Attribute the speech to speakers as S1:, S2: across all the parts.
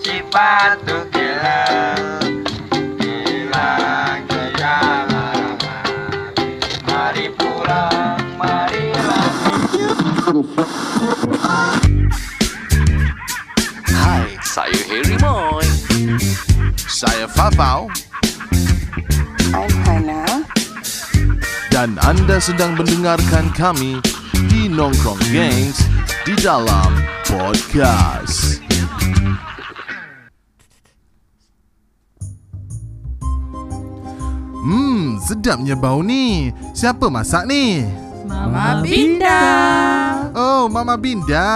S1: Sepatu gila Gila kejangan Mari pulang, marilah
S2: Hai, saya Harry Moy.
S3: Saya Fafau
S4: I'm Hana.
S3: dan anda sedang mendengarkan kami di Nongkrong Gangs dalam podcast. Hmm, sedapnya bau ni. Siapa masak ni?
S4: Mama Binda.
S3: Oh, Mama Binda.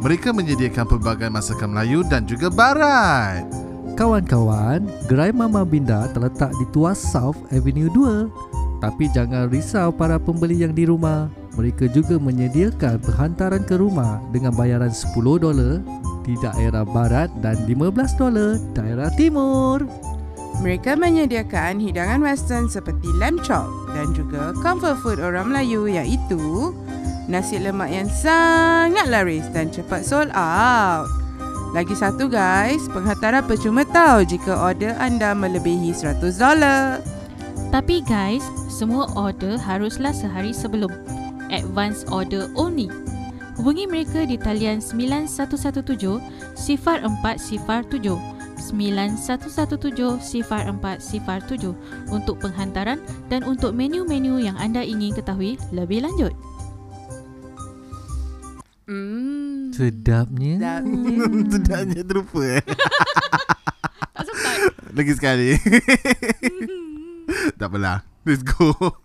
S3: Mereka menyediakan pelbagai masakan Melayu dan juga Barat.
S5: Kawan-kawan, gerai Mama Binda terletak di Tuas South Avenue 2. Tapi jangan risau para pembeli yang di rumah. Mereka juga menyediakan penghantaran ke rumah dengan bayaran 10 dolar di daerah barat dan 15 dolar daerah timur.
S4: Mereka menyediakan hidangan western seperti lamb chop dan juga comfort food orang Melayu iaitu nasi lemak yang sangat laris dan cepat sold out. Lagi satu guys, penghantaran percuma tahu jika order anda melebihi 100 dolar.
S6: Tapi guys, semua order haruslah sehari sebelum. Advance order only. Hubungi mereka di talian 9117 sifar 407 9117 sifar 407 untuk penghantaran dan untuk menu-menu yang anda ingin ketahui lebih lanjut.
S4: Hmm.
S5: Sedapnya.
S4: Sedapnya.
S3: Sedapnya terlupa eh. Lagi sekali. tak apalah. Let's go.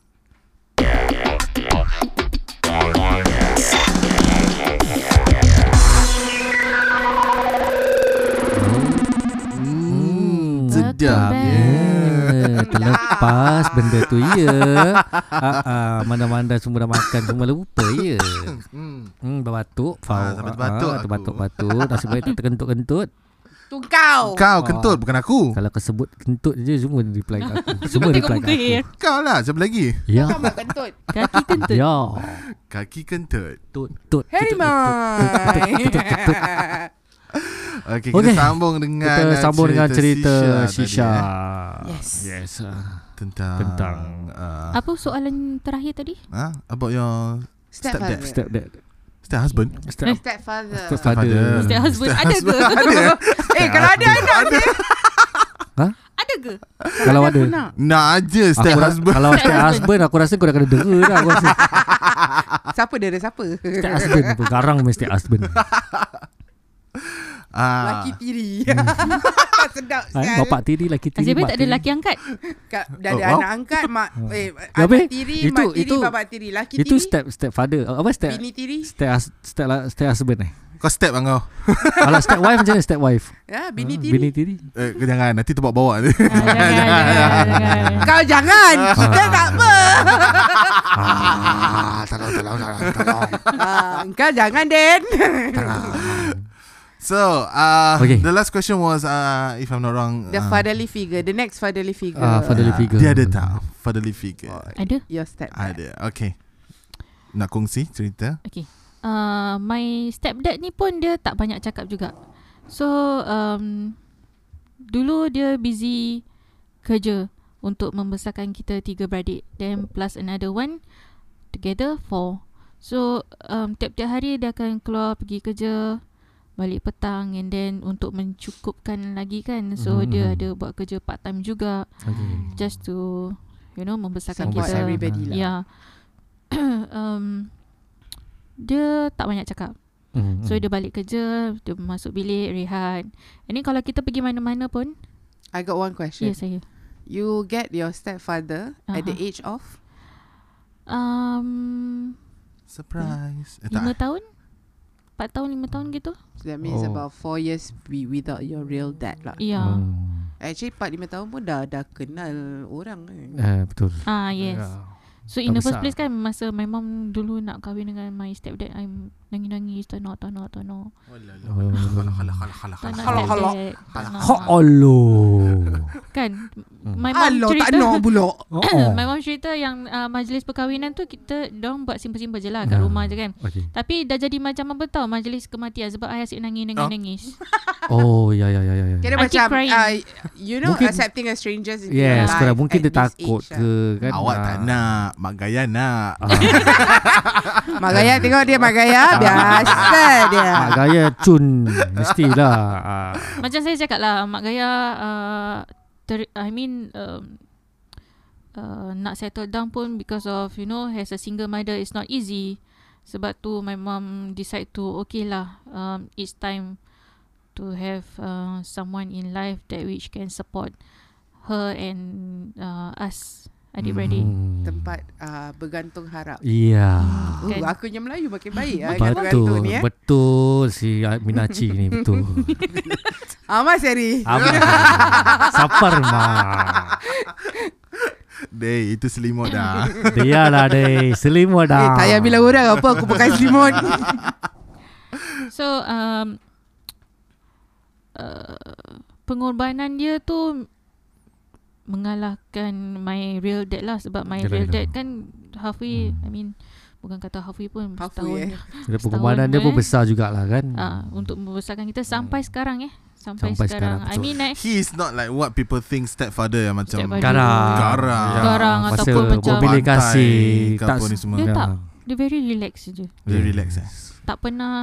S3: Hmm, sedapnya.
S5: Ya, terlepas benda tu ya. Ah, ah, mana-mana semua dah makan semua lupa ya.
S3: Hmm.
S5: Hmm, berbatuk. Fau.
S3: Ah, sampai terbatuk aku.
S5: Terbatuk-batuk. Nasib baik tak terkentut-kentut.
S4: Tu kau.
S3: Kau kentut bukan aku.
S5: Kalau kau sebut kentut je semua reply kat aku. Semua reply
S6: muka
S5: kat aku.
S3: Kau lah siapa lagi?
S5: Ya.
S4: Kau mak kentut.
S6: Kaki kentut.
S5: Ya.
S3: Kaki kentut.
S5: Tut tut.
S4: Harry
S5: tut, tut,
S4: Mai.
S3: Okey,
S5: Okey.
S3: kita sambung dengan
S5: Kita
S3: uh,
S5: sambung dengan cerita
S3: tadi,
S5: Shisha.
S3: eh.
S4: Yes.
S5: Yes. ah.
S3: Tentang
S5: Tentang.
S3: uh,
S6: Apa soalan terakhir tadi?
S3: huh? about your
S4: Stepfather.
S5: Step dad.
S3: step husband.
S5: Step
S4: Stepfather.
S5: Stepfather.
S6: Step husband ada ke?
S3: ada.
S4: Eh, kalau ada anak
S3: ada.
S6: Ada ke?
S5: Kalau ada.
S4: Nak.
S3: Nak aja step
S5: Aku
S3: husband.
S5: Kalau step husband aku rasa kau dah kena dera dah aku rasa.
S4: Siapa dia ada siapa?
S5: Step husband garang mesti husband.
S3: Ah.
S4: Laki tiri. Sedap
S5: Ah,
S4: sekali.
S5: bapak tiri laki tiri. Mak
S6: tak ada laki angkat.
S4: Kat, dah ada
S3: Oh,
S4: anak angkat mak eh
S5: Habis,
S4: anak tiri
S5: itu-
S4: mak tiri
S5: itu-
S4: bapak tiri laki
S5: Itu
S4: tiri
S5: step step father. Apa step?
S4: bini tiri
S5: Step step step husband eh.
S3: Kau step kan kau.
S5: Kalau step wife macam mana step wife?
S4: ya bini
S5: Ah,
S4: tiri
S5: Bini tiri.
S3: Eh, kau jangan nanti tu bawa ni.
S6: Ah, jangan, jangan, jangan.
S4: kau jangan kita tak apa
S3: ah, tolong tolong tolong tolong.
S4: Ah, kau jangan Den
S3: So, uh,
S5: Okay.
S3: the last question was uh, if I'm not wrong.
S4: the
S3: uh,
S4: fatherly figure the next fatherly figure
S5: Ah, fatherly figure.
S3: Dia ada tak fatherly figure?
S6: Ada.
S4: your step
S3: Ada. Okay. Nak kongsi cerita?
S6: Okay. Uh, my stepdad ni pun dia tak banyak cakap juga. So, um, dulu dia busy kerja untuk membesarkan kita tiga beradik. Then plus another one, together four. So, um, tiap-tiap hari dia akan keluar pergi kerja, balik petang and then untuk mencukupkan lagi kan. So,
S5: Mhm.
S6: dia ada buat kerja part time juga
S5: Okay.
S6: just to, you know, membesarkan
S4: support
S6: kita.
S4: everybody lah
S6: Ya. um, dia tak banyak cakap.
S5: Mm,
S6: So
S5: mm.
S6: dia balik kerja, dia masuk bilik rehat. Ini kalau kita pergi mana-mana pun,
S4: I got one question
S6: ya saya.
S4: you get your stepfather at the
S6: Aha.
S4: age of
S6: Um,
S3: Surprise. Eh,
S6: lima
S3: tak.
S6: tahun? Empat tahun, lima tahun gitu?
S4: so that means
S5: Oh.
S4: about 4 years be without your real dad lah
S6: Ya.
S5: Hmm.
S4: actually 4 5 tahun pun dah dah kenal orang kan
S5: Eh, betul.
S6: Ah yes.
S5: Ya.
S6: So in
S5: Dah
S6: the first
S5: besar.
S6: place kan Masa my mom dulu nak kahwin dengan my stepdad I'm nangis-nangis Tak nak, tak nak, tak nak Tak nak
S5: Ha Allah.
S6: Kan. My mom
S4: Alah,
S6: cerita
S4: tak nak pula.
S6: My mom cerita yang uh, Majlis perkahwinan tu Kita Diorang buat simple-simple je lah Kat rumah je kan
S5: Okay.
S6: Tapi dah jadi macam apa tau Majlis kematian Sebab I asyik nangis-nangis-nangis
S5: Oh ya ya ya ya.
S4: Kira macam uh, You know
S5: Mungkin-
S4: accepting a strangers
S5: Yes,
S4: your life
S5: mungkin dia takut ke kan.
S3: Awak tak nak Mak Gaya nak.
S4: Mak Gaya tengok dia Mak Gaya Biasa dia
S5: Mak gaya cun mestilah. Ah.
S6: Macam saya cakap lah Mak Gaya uh, ter, I mean um, uh, Nak settle down pun Because of you know As a single mother It's not easy Sebab tu my mom Decide to Okay lah um, It's time To have uh, Someone in life That which can support Her and uh, Us Adik-beradik
S5: Hmm.
S4: Tempat uh, bergantung harap
S5: Iya.
S4: Uh,
S6: Kan?
S4: aku punya Melayu makin baik lah kat
S5: Betul,
S4: bergantung ni eh.
S5: betul si Minaci ni betul.
S4: Amas Seri.
S5: Apa? Sapar mah.
S3: Dey itu selimut dah
S5: Dia lah deh, selimut
S4: Eh,
S5: dah.
S4: tak payah bilang orang apa aku pakai selimut.
S6: So um, uh, Pengorbanan dia tu Mengalahkan My real dad lah Sebab my
S5: Yalah,
S6: real
S5: yalah.
S6: dad kan Halfway
S5: Hmm.
S6: I mean Bukan kata halfway pun
S4: Halfway,
S6: Setahun
S4: eh.
S5: Jadi pengorbanan dia
S6: setahun,
S5: pun
S6: eh.
S5: besar jugalah kan.
S6: Ah, Untuk membesarkan kita Sampai sekarang eh Sampai,
S5: Sampai
S6: sekarang,
S5: sekarang,
S6: I mean eh
S3: He is not like what people think stepfather yang macam
S6: Stepfather.
S5: Garang.
S3: Garang.
S5: Ya,
S6: Garang
S5: masa
S6: ataupun macam-
S5: Mobil kasih. Tak
S3: ni semua.
S6: Dia
S5: Ya.
S6: tak. Dia very relax je
S3: Very relax eh.
S6: Tak pernah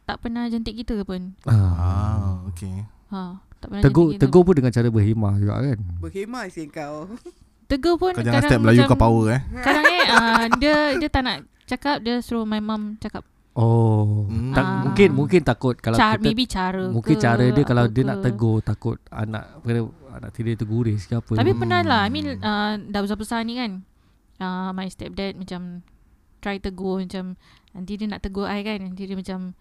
S6: Tak pernah jentik kita pun
S5: Ah.
S3: Ah, okay.
S6: ha, Tak pernah
S5: Tegur tegur pun dengan cara berhemah juga kan.
S4: Berhemah sih kau.
S6: Tegur pun
S3: Kau jangan step Melayu kau power eh.
S6: Kadang eh uh, Dia dia tak nak cakap Dia suruh my mom cakap
S5: Oh,
S3: Hmm.
S5: tak,
S6: Ah.
S5: mungkin mungkin takut kalau
S6: cara,
S5: kita
S6: Maybe cara
S5: mungkin
S6: ke,
S5: cara dia kalau dia nak
S6: ke.
S5: tegur takut anak kena anak tiri terguris ke apa.
S6: Tapi
S3: Hmm.
S6: pernah lah I mean uh, Dah besar-besar ni kan uh, My stepdad macam Try tegur macam Nanti dia nak tegur I kan Nanti dia macam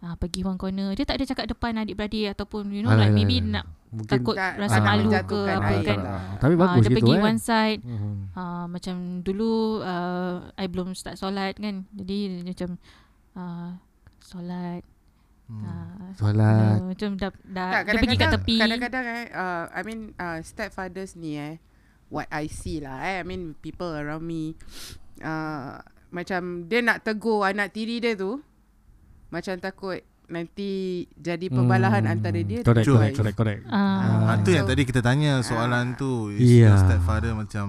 S6: uh, Pergi one corner Dia tak ada cakap depan adik-beradik Ataupun you know
S5: Alah,
S6: like
S5: alah,
S6: Maybe
S5: alah.
S6: nak
S5: mungkin
S6: takut
S4: Tak-
S6: rasa malu ke apa
S4: air
S6: kan
S4: lah.
S5: Tapi
S6: Ah,
S5: bagus
S6: Dia
S5: gitu
S6: pergi
S5: eh.
S6: one side
S5: Hmm.
S6: uh, Macam dulu uh, I belum start solat kan Jadi dia macam uh, Solat
S3: Hmm.
S6: uh,
S5: Solat.
S6: uh, Macam dah, dah
S4: Tak,
S6: Dia pergi kat
S4: kadang-kadang
S6: tepi
S4: kadang-kadang eh uh, I mean uh, stepfathers ni eh what I see lah eh I mean people around me uh, macam dia nak tegur anak tiri dia tu macam takut nanti jadi pembalahan
S5: Hmm.
S4: antara dia
S5: Correct,
S4: dengan
S5: correct, correct, correct.
S6: uh,
S3: Ah, tu yang
S4: So-
S3: tadi kita tanya soalan tu Is
S5: Yeah.
S3: your stepfather macam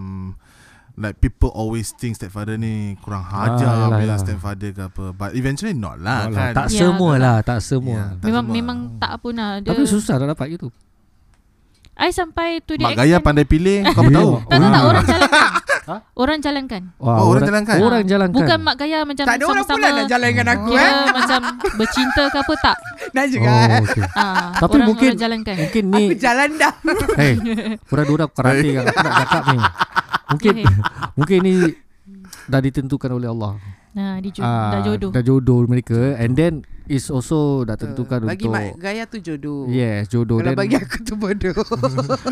S3: Like people always think stepfather ni Kurang
S5: Ah,
S3: hajar
S5: yalah,
S3: Bila
S5: yalah.
S3: stepfather ke apa But eventually not lah
S5: Tak,
S3: kan
S5: lah, tak
S6: Ya,
S5: semua lah, tak semua.
S3: Ya, tak
S6: Memang
S3: semua.
S6: memang tak pun lah dia,
S5: Tapi susah nak dapat gitu.
S6: I sampai to the
S3: Mak Gaya pandai pilih Kau
S5: Ya.
S3: tahu
S6: Tak tak tak
S5: Ah.
S6: orang jalankan
S5: Ha?
S6: Orang jalankan.
S5: Wah,
S3: Oh, orang jalankan?
S5: Orang jalankan.
S6: Bukan mak gaya macam
S4: tak ada orang
S6: sama-sama.
S4: pula nak jalankan aku
S6: Kira
S4: eh.
S6: macam bercinta ke apa tak.
S4: Nak juga
S5: Oh,
S4: eh.
S5: okay.
S6: ah,
S5: Tapi
S6: orang,
S5: mungkin-
S6: orang jalankan.
S5: Mungkin ni
S4: aku jalan dah.
S5: Hey Pura-dura karate yang aku nak cakap ni. Mungkin
S6: Okay.
S5: Mungkin ni Dah ditentukan oleh Allah.
S6: Nah, di
S5: Ah,
S6: dah jodoh.
S5: Dah jodoh mereka. And then Is also Dah tentukan
S4: bagi
S5: untuk
S4: mak gaya tu jodoh.
S5: Yes jodoh.
S4: Kalau
S5: Then,
S4: bagi aku tu bodoh.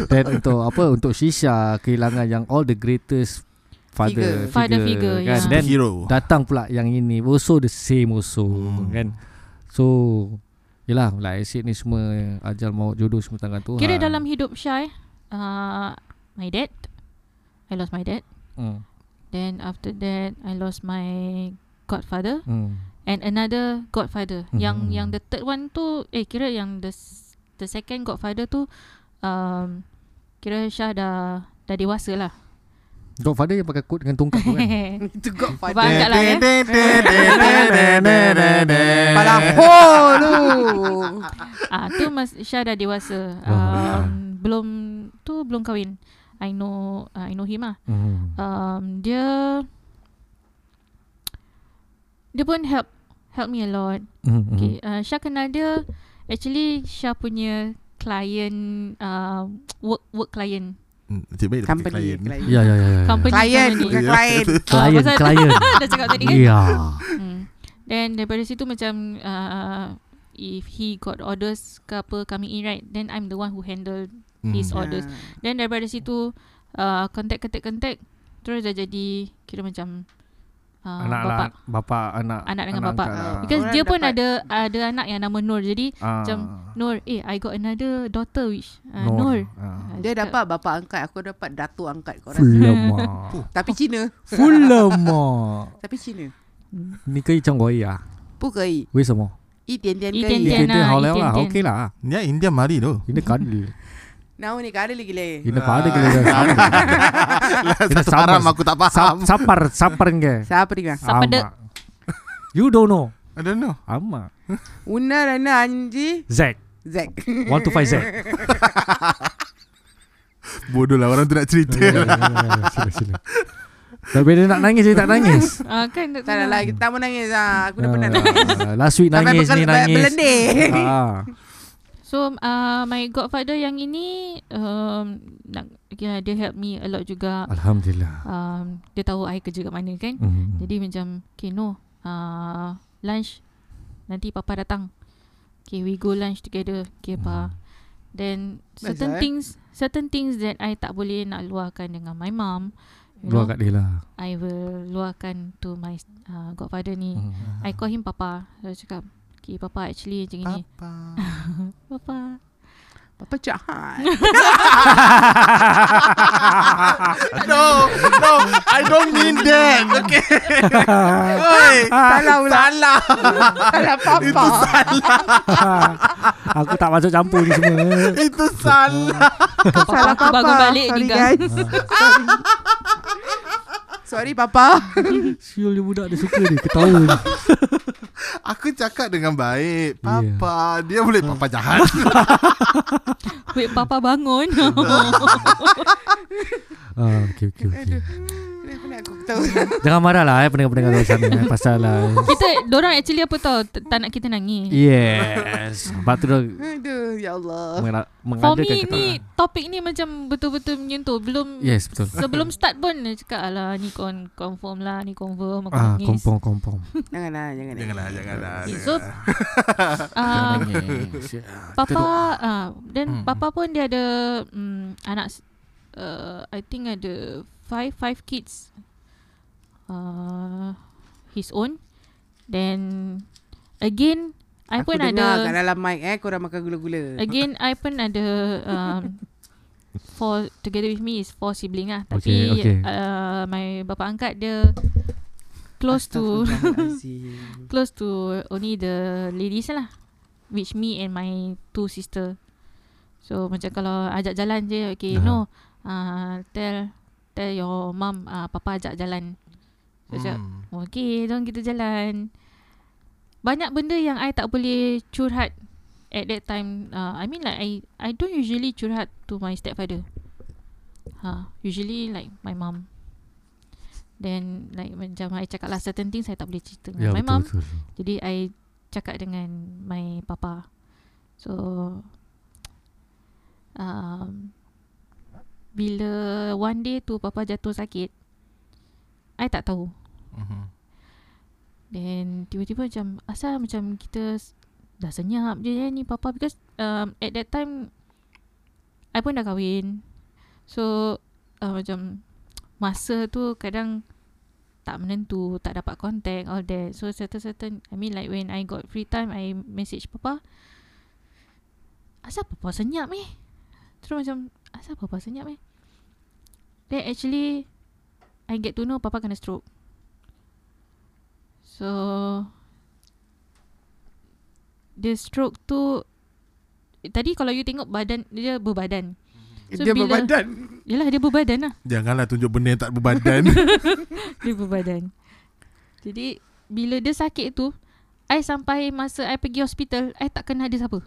S5: Then untuk apa? Untuk Shisha Kehilangan yang All the greatest Father
S4: Figure.
S6: Father figure,
S5: kan?
S6: yeah.
S5: Then
S3: Hero
S5: datang pula yang ini Also the same also
S3: Hmm.
S5: Kan So Yelah Like I said ni semua Ajal maut jodoh semua tangan Tuhan
S6: Kira dalam hidup Syai uh, My dad I lost my dad
S5: hmm.
S6: Then after that I lost my Godfather
S5: Hmm.
S6: And another Godfather
S5: Mhm.
S6: Yang yang the third one tu Eh kira yang the s- The second Godfather tu um, Kira Syah dah Dah dewasa lah
S5: Godfather yang pakai kot dengan tongkat tu kan
S4: itu godfather
S6: lah
S4: Kepala ho tu
S6: Ah tu mas Syah dah dewasa. Um, belum tu belum kahwin. I know uh, I know him ah. Um, dia dia pun help help me a lot.
S5: Hmm, hmm.
S6: Okay, uh, Syah kenal dia actually Syah punya client uh, work work client.
S3: Dia pakai
S4: company
S3: klien.
S4: klien
S5: Ya ya ya.
S6: Company
S4: klien
S6: company.
S4: bukan klien
S5: Klien
S6: Ah, pasal-
S5: klien
S6: dah cakap tadi kan?
S5: Ya
S6: Hmm. Then daripada situ macam uh, if he got orders ke apa coming in right, then I'm the one who handle
S3: Hmm.
S6: his orders.
S4: Ah.
S6: Then daripada situ uh, contact contact contact Terus dah jadi Kira macam uh,
S5: Anak
S6: bapa,
S5: lah Bapa anak
S6: Anak dengan bapa.
S5: angkat lah.
S6: Because
S4: Orang
S6: dia pun
S4: dapat-
S6: ada Ada anak yang nama Nur Jadi
S5: Ah.
S6: macam Nur Eh I got another daughter Which uh, Nur,
S5: Ah.
S6: Ah,
S4: Dia
S6: cakap,
S4: dapat bapa angkat, aku dapat datuk angkat kau rasa.
S5: Fulama
S4: Tapi Cina.
S5: Fulama
S4: Tapi Cina.
S5: 你可以叫我呀？
S4: 不可以，
S5: 为什么？
S4: 一点点可
S6: 一点
S4: 以。
S6: 点啊
S5: 好了啦
S6: 一点点，
S5: OK 啦。
S3: Ni India mari tu.
S5: Ini kadal.
S4: Now ni kada lagi le.
S5: Ini kadal kita dah.
S3: Satu haram aku tak faham.
S5: Sapar, sapar ke?
S4: Siapa dia?
S6: Siapa dia?
S5: You don't know.
S3: I don't know.
S5: Ama.
S4: Una rana anji
S5: Zack.
S4: Zack.
S5: Want to fight Zack.
S3: Bodoh lah orang tu nak cerita.
S5: sila sila. Dah bila nak nangis dia tak nangis.
S6: Ah kan tak
S4: Tak ada lah, kita tak mau nangis lah. Aku dah pernah
S5: Ah,
S4: nangis.
S5: Last week nangis ni nangis.
S4: Berlendir.
S6: So uh, my godfather yang ini um, nak, yeah, Dia help me a lot juga
S5: Alhamdulillah.
S6: um, Dia tahu I kerja kat mana kan
S5: Mhm.
S6: Jadi macam Okay no uh, Lunch Nanti papa datang Okay we go lunch together Okay pa Then
S4: Best,
S6: Certain
S4: eh?
S6: things Certain things that I tak boleh nak luahkan dengan my mom you
S5: Luar
S6: know,
S5: kat dia lah.
S6: I will luahkan to my uh, godfather ni
S5: Mhm.
S6: I call him papa Saya cakap Okay papa actually macam ni
S3: Apa?
S6: Papa
S4: Papa jahat.
S3: No, no, I don't mean that. Okay. Oi,
S4: Salah pula. Salah. Salah papa.
S5: Aku tak masuk campur ni semua.
S3: itu salah.
S4: Salah
S6: aku bangun balik
S4: Sorry
S6: tinggal.
S4: guys. Sorry. Sorry papa.
S5: Siul dia budak dia suka dia ketawa ni.
S3: Aku cakap dengan baik.
S5: Yeah.
S3: Papa, dia boleh papa jahat.
S6: Wait papa bangun
S5: Ah, okay, okay, okay.
S4: Kenapa nak aku tahu?
S5: Jangan marah lah eh, pendengar-pendengar luar sana. eh, Pasal lah.
S6: Kita Diorang actually apa tau Tak nak kita nangis
S5: Yes. Sebab tu
S4: Aduh, ya Allah.
S5: Mengada-
S6: For
S5: mengadakan
S6: me
S5: ketawa.
S6: ni Topik ni macam Betul-betul menyentuh Belum
S5: Yes, betul.
S6: Sebelum start pun Dia cakap Alah ni kon, confirm lah Ni confirm Aku
S5: Ah,
S6: nangis
S5: kompong, kompong.
S4: Janganlah, jangan.
S3: janganlah, janganlah.
S6: Okay, So
S5: Jangan
S6: uh, Papa uh, Dan
S3: Hmm.
S6: papa pun dia ada um, Anak uh, I think ada Five Five kids uh, His own Then Again I
S4: Aku
S6: pun
S4: dengar kat
S6: ada
S4: dalam mic eh, korang makan gula-gula.
S6: Again I pun ada um, Four Together with me is Four sibling lah Tapi
S5: Okay, okay.
S6: Uh, My bapa angkat dia Close to. Close to Only the ladies lah Which me and my Two sister So macam kalau Ajak jalan je Okay
S5: Aha.
S6: no uh, Tell Tell your mum uh, Papa ajak jalan So cakap
S3: Hmm.
S6: Okay Jom kita jalan Banyak benda yang I tak boleh Curhat At that time. Uh, I mean like I I don't usually curhat To my stepfather. Ha, Usually like My mum. Then like Macam I cakap lah Certain things I tak boleh cerita dengan my
S5: betul,
S6: mum.
S5: betul.
S6: Jadi I Cakap dengan My papa. So um, Bila One day tu Papa jatuh sakit I tak tahu.
S3: Mhm.
S6: Then tiba-tiba macam asal macam kita dah senyap je eh, ni papa because um, at that time I pun dah kahwin. So uh, macam masa tu kadang tak menentu, tak dapat contact all that. So certain certain I mean like when I got free time I message papa. Asal papa senyap eh? Terus macam asal papa senyap eh? Then actually I get to know papa kena stroke. So The stroke tu Tadi kalau you tengok badan Dia berbadan So,
S4: Dia
S6: bila-
S4: berbadan.
S6: Yalah dia berbadan lah
S3: Janganlah tunjuk benda yang tak berbadan.
S6: Dia berbadan Jadi Bila dia sakit tu I sampai masa I pergi hospital I tak kenal dia siapa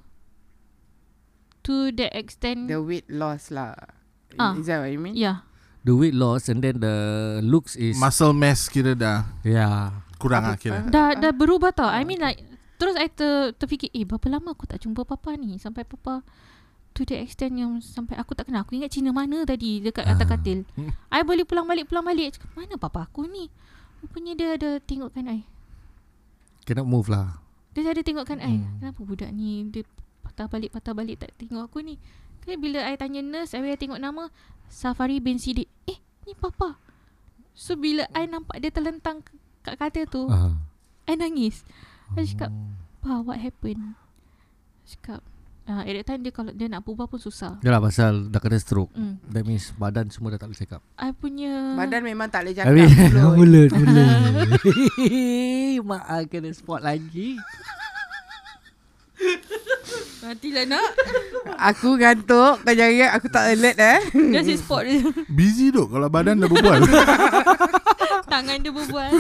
S6: To that extent
S4: The weight loss lah.
S6: Ah.
S4: Is that what you mean?
S6: Yeah
S5: The weight loss and then the looks is
S3: Muscle mass kira dah
S5: yeah.
S3: Kurang
S4: Apa-
S3: lah kira.
S6: Dah dah berubah tau. I mean like Terus I ter, terfikir Eh berapa lama aku tak jumpa papa ni? Sampai papa To the extent yang Sampai aku tak kenal. Aku ingat Cina mana tadi Dekat atas
S5: Ah.
S6: katil. I boleh pulang balik Pulang balik Cakap, Mana papa aku ni? Rupanya dia ada tengokkan I.
S5: Cannot move lah.
S6: Dia ada tengokkan I.
S5: Hmm.
S6: Kenapa budak ni? Dia patah balik Patah balik tak tengok aku ni. Kali bila I tanya nurse I tengok nama Safari bin Sidik. Eh ni papa. So bila I nampak dia terlentang kat katil tu,
S5: Ah.
S6: I nangis. I cakap,
S5: Oh.
S6: Pa, what happened? Cakap, uh, at that time dia kalau dia nak berubah pun susah.
S5: Yalah pasal dah kena stroke.
S6: Hmm.
S5: That means badan semua dah tak boleh cakap.
S6: I punya
S4: Badan memang tak boleh cakap. Mulut.
S5: mulut mulut. Mak ah, kena spot lagi.
S6: Matilah nak.
S4: Aku ngantuk. Kau jangan ingat aku tak alert eh.
S6: Dia si spot dia.
S3: Busy tu kalau badan dah berbual.
S6: Tangan dia berbual.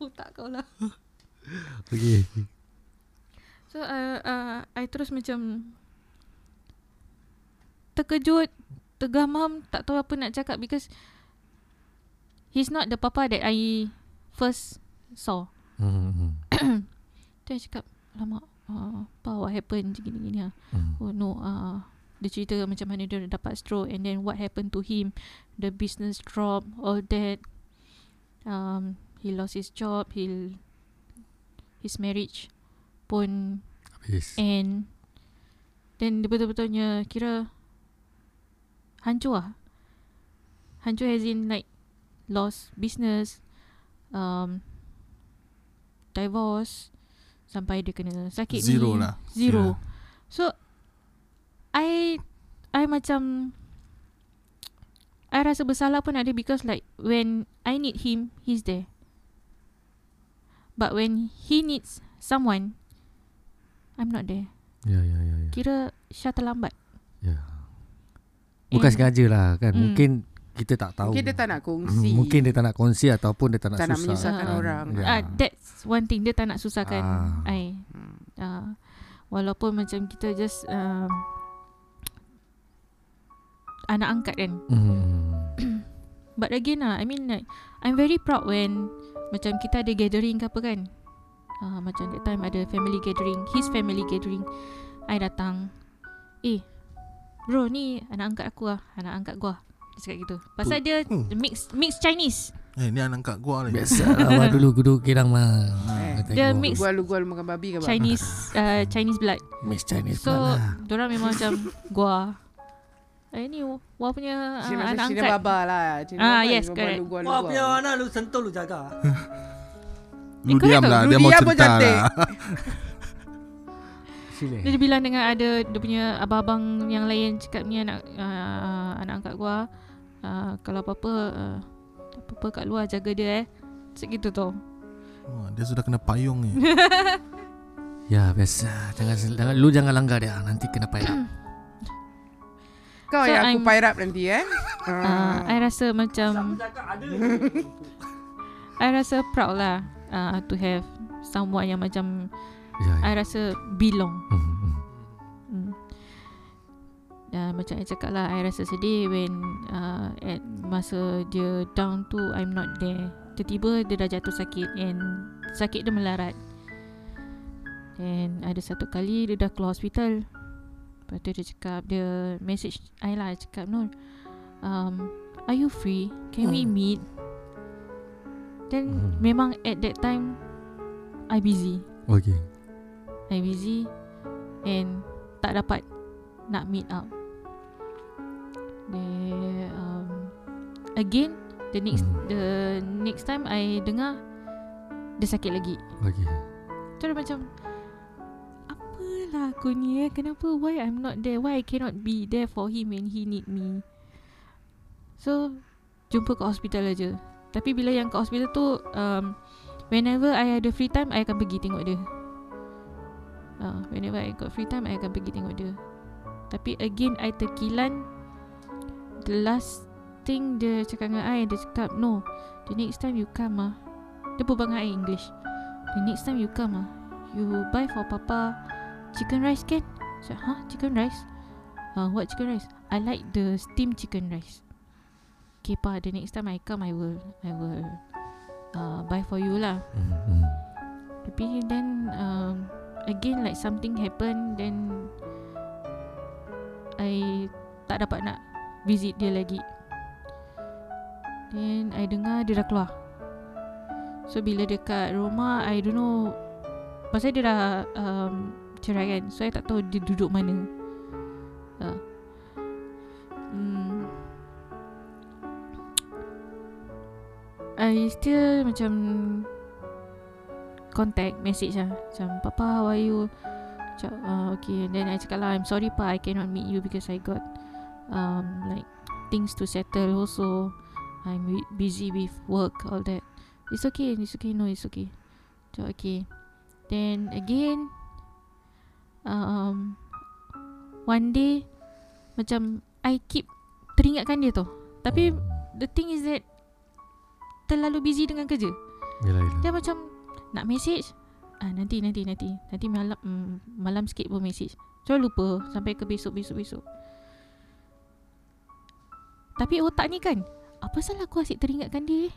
S6: Otak kau lah.
S5: Okey.
S6: So uh, uh, I terus macam terkejut, tergamam, tak tahu apa nak cakap because he's not the papa that I first saw.
S5: Hmm.
S6: Tu I cakap, lama, uh, apa what happened gini-gini lah.
S5: Hmm.
S6: Oh no, uh, dia cerita macam mana dia dapat stroke and then what happened to him, the business drop, all that. Um, he lost his job, he his marriage pun
S5: Habis.
S6: And Then dia betul-betulnya Kira Hancur lah Hancur as in like Lost business um, Divorce Sampai dia kena sakit
S3: Zero
S6: ni
S3: lah.
S6: Zero So I I macam I rasa bersalah pun ada Because like When I need him He's there But when he needs someone I'm not there
S5: Ya ya ya ya.
S6: Kira Syah terlambat
S5: ya. Bukan
S6: And-
S5: sengaja lah kan.
S6: Hmm.
S5: Mungkin kita tak tahu.
S4: Mungkin dia tak nak
S5: Hmm,
S4: kongsi.
S5: Mungkin dia tak nak kongsi ataupun dia tak nak
S4: Tak nak
S5: susah.
S4: menyusahkan
S6: Ah.
S4: orang.
S5: Ya.
S6: Ah, That's one thing Dia tak nak susahkan
S5: Ah.
S6: I uh, Walaupun macam kita just um, Anak angkat kan
S5: Hmm.
S6: But again lah I mean like I'm very proud when Macam kita ada gathering ke apa kan uh, Macam that time ada family gathering His family gathering I datang Eh Bro ni anak angkat aku lah Anak angkat gua Dia cakap gitu Pasal dia
S3: Hmm.
S6: mix mix Chinese
S3: eh, ni anak kat gua ni.
S5: Biasa lah dulu duduk kirang mah.
S4: Eh,
S5: Tengok.
S6: dia mix
S4: Gua lu gua lu makan babi ke apa?
S6: Chinese uh, Chinese blood
S5: Mix Chinese
S6: So
S5: pula lah.
S6: Diorang memang macam Gua Eh ni Wah punya uh,
S4: Cina
S6: anak
S4: Cina
S6: angkat
S4: baba lah. Cina
S6: Ah,
S4: baba,
S6: yes, correct.
S4: lu gua lu
S7: Wah,
S4: gua.
S7: punya anak lu sentuh lu jaga.
S3: Lu
S6: Eh,
S3: diam lah. Dia mau cerita lah.
S5: Sila.
S6: Dia bilang dengan ada Dia punya abang-abang yang lain Cakap ni anak uh, Anak angkat gua uh, Kalau apa-apa uh, Apa-apa kat luar Jaga dia eh Macam gitu tau
S3: Oh, dia sudah kena payung ni.
S5: Ya biasa Jangan, jangan Lu jangan langgar dia Nanti kena payah
S4: Kau
S6: So,
S4: yang aku
S6: I'm-
S4: up nanti eh.
S6: uh, I rasa macam. I rasa proud lah uh, To have Someone yang macam
S5: Ya, ya.
S6: I rasa Belong
S5: Hmm, hmm.
S6: Hmm. Dan macam I cakap lah I rasa sedih when uh, At masa dia down tu I'm not there Tiba-tiba dia dah jatuh sakit And sakit dia melarat And ada satu kali Dia dah keluar hospital Lepas tu dia cakap Dia message I lah Dia cakap Nur um, Are you free? Can we meet? Then
S5: Hmm.
S6: memang at that time I busy
S5: Okay
S6: I busy and tak dapat nak meet up. Um, again the next
S5: Hmm.
S6: the next time I dengar dia sakit lagi.
S5: Okay
S6: Tu dia macam apalah aku ni eh kenapa why I'm not there why I cannot be there for him when he need me. So jumpa kat hospital aja. Tapi bila yang kat hospital tu um, whenever I ada free time I akan pergi tengok dia. Uh, whenever I got free time I akan pergi tengok dia. Tapi again I terkilan the last thing dia cakap dengan I dia cakap no the next time you come ah. Dia berbual dengan I English. The next time you come ah you buy for papa chicken rice can so, huh? Chicken rice? Uh, what chicken rice? I like the steamed chicken rice. Okay pa the next time I come I will I will uh, buy for you lah.
S5: Hmm, hmm.
S6: tapi then um, Again like something happen Then I Tak dapat nak Visit dia lagi. Then I dengar dia dah keluar. So bila dekat rumah I don't know Pasal dia dah um, Cerai kan? So I tak tahu dia duduk mana. Uh. hmm. I still macam contact message lah. Macam papa how are you? Macam uh, okay. Then I cakap lah I'm sorry pa I cannot meet you because I got um, like things to settle also. I'm busy with work all that. It's okay it's okay no it's okay. So okay. Then again um, one day macam I keep teringatkan dia tu tapi the thing is that terlalu busy dengan kerja.
S5: Yelah yelah
S6: dia macam nak message? Ah nanti nanti nanti. Nanti malam mm, malam sikit pun message. So lupa sampai ke besok besok besok tapi otak ni kan apa salah aku asyik teringatkan dia?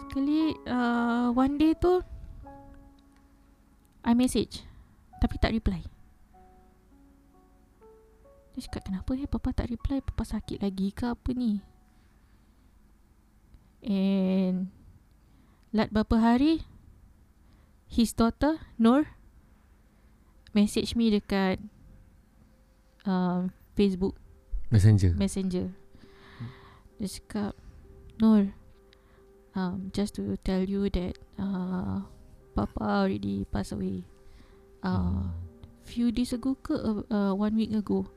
S6: Sekali uh, one day tu I message tapi tak reply. Dia cakap kenapa eh? Papa tak reply? Papa sakit lagi ke apa ni? And Lat berapa hari His daughter Nur Message me dekat um, Facebook
S5: Messenger.
S6: Messenger. Dia cakap Nur um, Just to tell you that uh, Papa already pass away. Uh, Few days ago ke uh, uh, One week ago.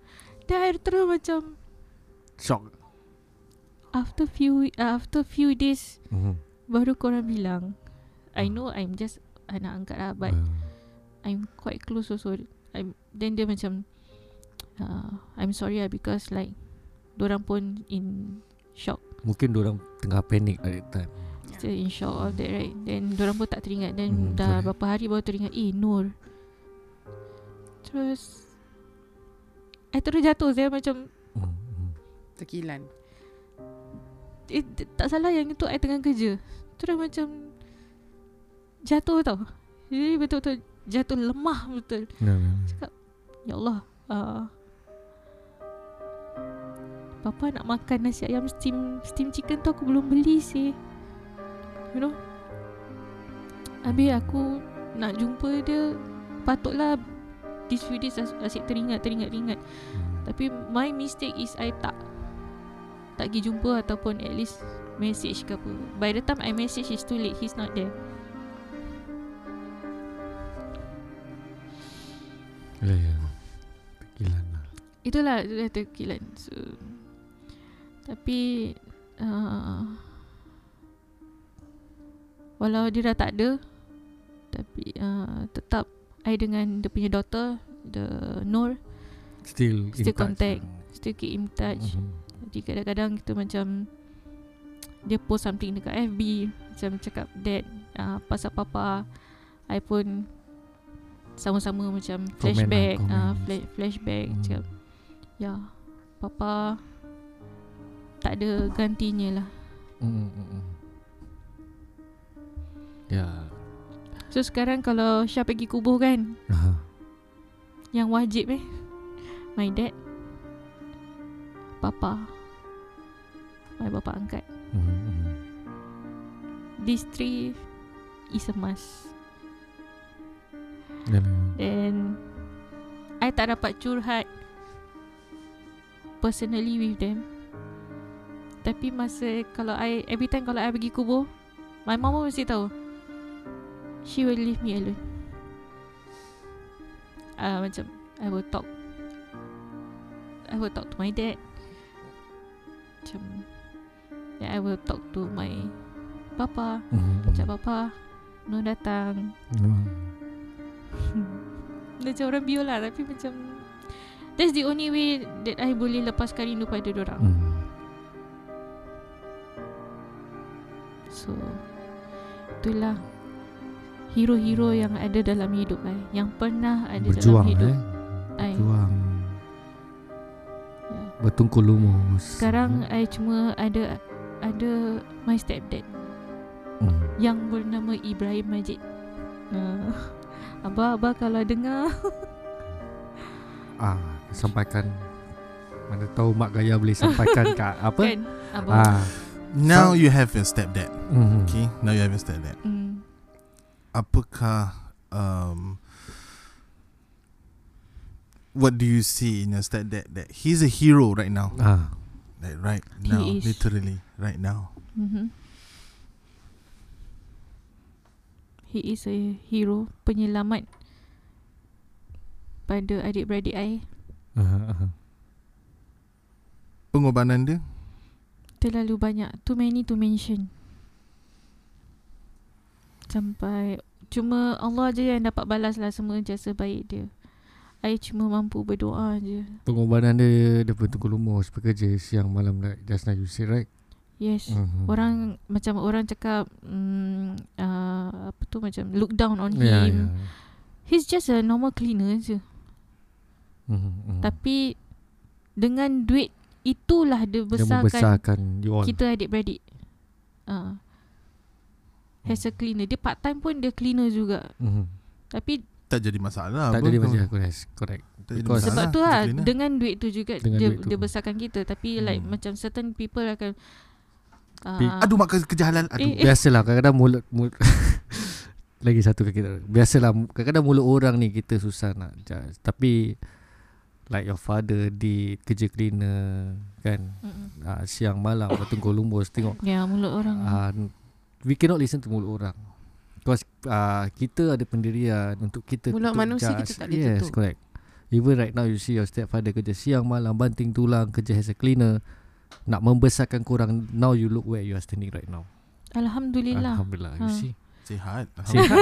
S6: Dan I terus macam
S5: Shock.
S6: After few uh, After few days
S5: Mhm.
S6: Baru korang bilang. I know I'm just Anak angkat lah But
S5: Ah.
S6: I'm quite close also. I'm, Then dia macam uh, I'm sorry lah Because like Diorang pun in shock.
S5: Mungkin orang tengah panik at that time.
S6: Still in shock of that right? Then diorang pun tak teringat. Then
S5: Hmm,
S6: dah
S5: betul.
S6: berapa hari baru teringat Eh Nur Terus I terus jatuh Saya macam
S5: Mhm, mhm.
S4: Tekilan.
S6: eh, Tak salah yang itu I tengah kerja. Terus macam Jatuh tau. Jadi betul-betul Jatuh lemah betul.
S5: Ya, ya.
S6: Cakap Ya Allah uh, Papa nak makan nasi ayam steam Steam chicken tu aku belum beli sih. You know? Habis aku Nak jumpa dia Patutlah These few days as- asyik teringat Teringat teringat.
S5: Hmm.
S6: Tapi my mistake is I tak Tak pergi jumpa Ataupun at least Message ke apa. By the time I message It's too late. He's not there.
S5: Ya ya. Tekilan lah.
S6: Itulah itulah terkilan so, Tapi uh, Walau dia dah tak ada Tapi uh, Tetap I dengan dia punya daughter The Nur
S5: Still, in
S6: Still
S5: touch
S6: contact.
S5: lah.
S6: Still keep in touch
S5: Mhm.
S6: Jadi kadang-kadang kita macam Dia post something dekat FB Macam cakap Dad uh, Pasal papa I pun Sama-sama macam Flashback
S5: komen.
S6: uh, fla- Flashback
S5: Hmm.
S6: Cakap Ya Papa Tak ada gantinya lah.
S5: Mhm. Ya.
S6: So sekarang kalau Syah pergi kubur kan?
S5: Aha.
S6: Yang wajib eh? My dad. Papa. My bapa angkat.
S5: Mhm.
S6: These three Is a must.
S5: Ya, ya.
S6: Then I tak dapat curhat Personally with them Tapi masa Kalau I Every time kalau I pergi kubur My pun mesti tahu She will leave me alone uh, Macam I will talk I will talk to my dad Macam Then I will talk to my Papa
S5: Mhm, mhm.
S6: Macam papa Nur datang
S5: Mhm.
S6: Macam orang biola Tapi macam That's the only way That I boleh lepaskan rindu pada orang
S5: Mhm.
S6: So Itulah Hero-hero yang ada dalam hidup I Yang pernah ada
S5: Berjuang
S6: dalam hidup.
S5: eh. Berjuang.
S6: Ya.
S5: Bertungkul lumus
S6: Sekarang I cuma ada Ada My stepdad
S5: Mhm.
S6: Yang bernama Ibrahim Majid. Uh, Abah-abah kalau dengar.
S5: Ah, sampaikan. Mana tahu mak gaya boleh sampaikan kat apa?
S6: Kan Abah.
S5: Ah.
S3: Now
S5: Some-
S3: you have your stepdad.
S5: Mhm.
S3: Okay, now you have your stepdad.
S6: mm.
S3: Apakah um, what do you see in your stepdad that he's a hero right now?
S5: Ah.
S3: Like right
S6: He
S3: now, literally right now.
S6: Mm-hmm. He is a hero penyelamat pada adik-beradik I.
S5: Aha, aha.
S3: Pengorbanan dia
S6: Terlalu banyak. Too many to mention. Sampai cuma Allah je yang dapat balas lah semua jasa baik dia. I cuma mampu berdoa je.
S5: Pengorbanan dia Dia betul lumus Bekerja siang malam like Just now you say right
S6: Yes.
S5: Mhm.
S6: Orang macam orang cakap mm, uh, apa tu macam look down on
S5: Ya,
S6: him.
S5: ya.
S6: He's just a normal cleaner je.
S5: Mhm, mhm.
S6: Tapi dengan duit itulah dia
S5: Dia
S6: besarkan
S5: membesarkan you all
S6: kita adik-beradik. Uh, as a cleaner. Dia part time pun dia cleaner juga.
S5: Mhm.
S6: Tapi
S3: tak jadi masalah.
S5: Tak
S3: apa.
S5: jadi macam Correct Correct
S3: Tak jadi
S5: Because-
S3: masalah.
S6: sebab tu lah
S3: Cleaner.
S6: dengan duit tu juga
S5: Dengan
S6: dia,
S5: tu.
S6: dia besarkan kita. Tapi like
S3: Hmm.
S6: macam certain people akan uh,
S3: Aduh mak kerja halal. Aduh.
S6: Eh, eh.
S5: Biasalah kadang-kadang mulut, mulut Lagi satu ke kita Biasalah kadang-kadang mulut orang ni Kita susah nak judge Tapi Like your father di kerja cleaner Kan uh, Siang malam Bertunggu lumbus Tengok
S6: Ya mulut orang.
S5: uh, We cannot listen to mulut orang Because uh, Kita ada pendirian Untuk kita
S4: Mulut manusia kita tak boleh
S5: Yes
S4: tutup.
S5: correct Even right now you see your stepfather kerja siang malam Banting tulang Kerja as a cleaner Nak membesarkan korang Now you look where you are standing right now
S6: Alhamdulillah.
S5: Alhamdulillah You
S6: Ha.
S5: see
S3: Sihat.
S5: Sihat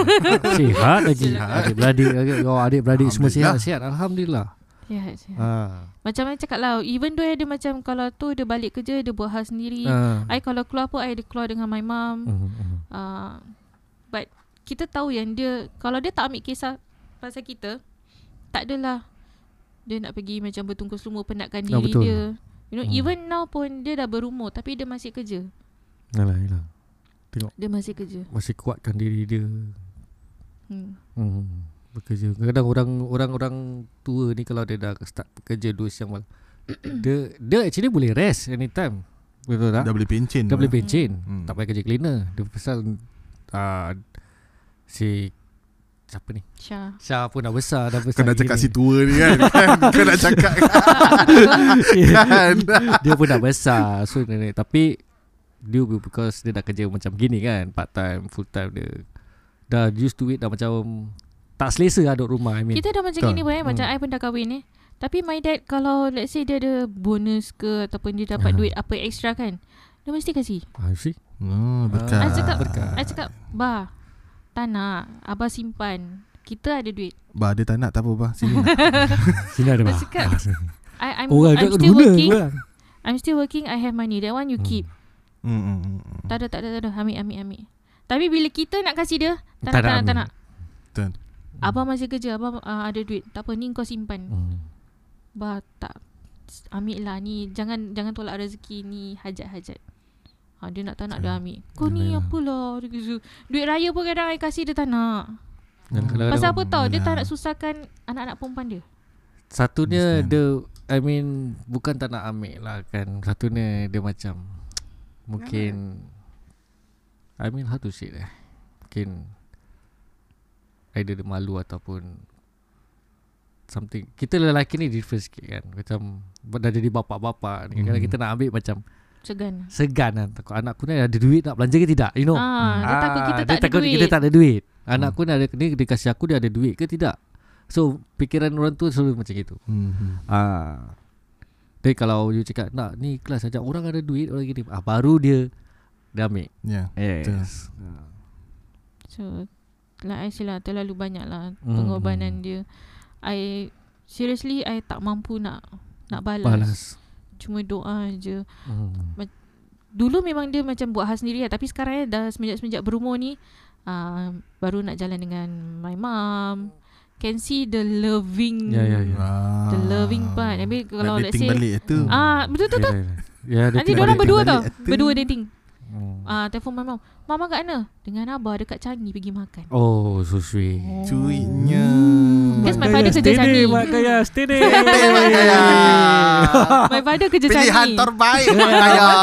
S5: Sihat lagi
S3: Sihat.
S5: Adik-beradik Oh adik-beradik semua
S3: Alhamdulillah.
S5: sihat Sihat Alhamdulillah
S6: Ya, ya.
S5: ha.
S6: Macam I cakap lah Even though dia macam Kalau tu dia balik kerja Dia buat hal sendiri
S5: ha.
S6: I kalau keluar pun I dia keluar dengan my mum
S5: Mhm, mhm.
S6: uh, But Kita tahu yang dia Kalau dia tak ambil kisah Pasal kita Tak adalah Dia nak pergi macam bertungkus lumur Penatkan
S5: Ah,
S6: diri
S5: betul.
S6: dia You know
S5: Hmm.
S6: Even now pun Dia dah berumur Tapi dia masih kerja
S5: Yalah, yalah.
S6: Dia masih kerja
S5: Masih kuatkan diri dia
S6: hmm.
S5: hmm. Bekerja Kadang-kadang orang Orang-orang tua ni Kalau dia dah start bekerja Dua siang malam Dia Dia actually boleh rest Anytime Betul tak?
S3: Dah boleh pencen.
S5: Dah boleh pencen
S3: Hmm.
S5: Tak payah kerja cleaner Dia pasal uh, Si Siapa ni?
S6: Syah
S5: Syah pun dah besar Dah
S3: Kau
S5: besar
S3: nak cakap si tua ni kan. Kan? Kau nak cakap kan.
S5: dia pun dah besar So nenek Tapi Dia because Dia dah kerja macam gini kan Part time Full time dia Dah used to it Dah macam Tak selesa lah duduk rumah I mean
S6: Kita dah macam
S3: Betul.
S6: gini pun eh Macam
S5: Hmm.
S6: I pun dah kahwin eh Tapi my dad Kalau let's say dia ada bonus ke Ataupun dia dapat
S5: Ah.
S6: duit Apa extra kan Dia mesti kasih
S5: ah, see
S3: Oh, berkat.
S6: I cakap
S5: Berkat.
S6: I cakap Bah Tak nak Abah simpan Kita ada duit
S3: Bah, dia tak nak tak apa bah. Sini.
S5: Sini ada
S6: Dia
S5: bah
S6: cakap,
S5: Ah.
S6: I, I'm,
S5: Orang
S6: I'm
S5: tak
S6: still
S5: guna
S6: working
S5: pula.
S6: I'm still working I have money That one you
S5: Hmm.
S6: keep
S3: Hmm, hmm, hmm, hmm.
S6: Tak ada tak ada tak ada Ambil ambil ambil Tapi bila kita nak kasih dia Tak, nak
S5: Tak
S6: tak
S5: nak
S6: tak nak
S3: Betul.
S6: Abah masih kerja Abah uh, ada duit. Tak apa ni kau simpan.
S5: Hmm.
S6: Bah tak. Ambil lah ni. Jangan jangan tolak rezeki ni. Hajat-hajat. Ha, Dia nak tak nak dia ambil. Kau ni apalah dia kata, Duit raya pun kadang I kasih dia tak nak.
S5: Dan kadang-kadang
S6: Pasal apa tau? Dia tak nak susahkan Anak-anak perempuan dia.
S5: Satunya
S3: Understand.
S5: dia I mean Bukan tak nak ambil lah kan. Satunya dia macam Mungkin I mean how to say eh Mungkin Either dia malu ataupun Something Kita lelaki ni different sikit kan Macam Dah jadi bapak-bapak ni Kadang
S3: Mhm.
S5: kita nak ambil macam
S6: Segan
S5: Segan kan Takut anakku ni ada duit nak belanja ke tidak You know
S6: ah, Dia takut kita
S5: Ah,
S6: tak
S5: dia
S6: ada
S5: takut
S6: duit
S5: kita tak ada duit Anak
S3: Hmm.
S5: aku ni ada ni dia kasih aku dia ada duit ke tidak So pikiran orang tua selalu macam itu
S3: Hmm, hmm.
S5: Ah. Tapi kalau you cakap nak ni kelas ajak orang ada duit orang gini ah baru dia dia ambil.
S3: Ya.
S5: Yes.
S6: So Like I say lah Terlalu banyak lah
S5: Hmm,
S6: Pengorbanan
S5: hmm.
S6: dia I Seriously I tak mampu nak Nak balas,
S5: Balas.
S6: Cuma doa je
S5: Hmm.
S6: Dulu memang dia macam buat hal sendiri lah Tapi sekarang eh, dah semenjak-semenjak berumur ni uh, Baru nak jalan dengan my mom Can see the loving
S5: Ya ya ya.
S3: Ah.
S6: The loving part Habis kalau
S3: Nak
S6: let's
S3: dating
S6: say
S3: balik tu.
S6: Ah betul tu
S5: Ya,
S6: tu.
S5: ya, ya. Ya, dia
S6: Nanti
S5: dia
S6: berdua
S3: balik
S6: tau. Berdua dating
S5: Hmm.
S6: Ah Telefon my mom Mama kat mana Dengan abah dekat Changi pergi makan
S5: Oh, so sweet.
S3: Cuitnya.
S6: Because my father kerja Changi
S5: Mak Kaya, stay there.
S3: Mak Kaya.
S6: My father kerja
S3: Pilihan
S6: Changi
S3: terbaik Mak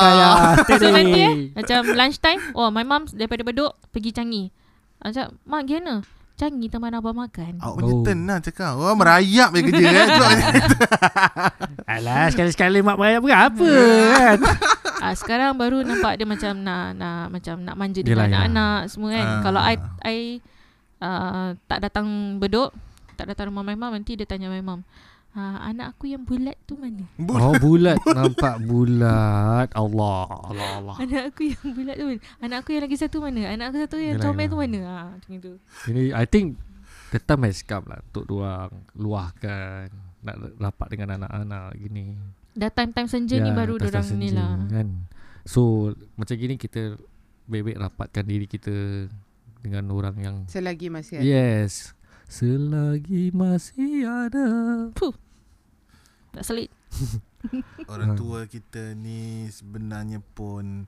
S3: Kaya.
S5: Stay
S6: So nanti eh. Macam lunch time Oh my mom daripada Bedok Pergi Changi Macam Mak gimana Canggih teman abang makan.
S3: Awak
S5: Oh.
S3: punya turn lah cakap. Oh, merayap je kerja eh.
S5: Alah sekali-sekali mak berayap berapa kan
S6: Ah sekarang baru nampak dia macam nak nak macam nak manja dengan anak-anak semua kan.
S3: Ah.
S6: Kalau I I uh, tak datang bedok, tak datang rumah my mum nanti dia tanya my mum. Ah, anak aku yang bulat tu mana?
S5: Oh bulat Nampak bulat Allah Allah Allah
S6: Anak aku yang bulat tu mana? Anak aku yang lagi satu mana? Anak aku satu yang comel tu mana? Ah, macam itu.
S5: Ini I think The time has come lah Untuk diorang Luahkan Nak rapat dengan anak-anak Gini
S6: Dah time-time senja ni baru orang ni lah.
S5: kan? So Macam gini kita Baik-baik rapatkan diri kita Dengan orang yang
S4: Selagi masih ada.
S5: Yes Selagi masih ada
S6: Tak selit.
S3: Orang tua kita ni sebenarnya pun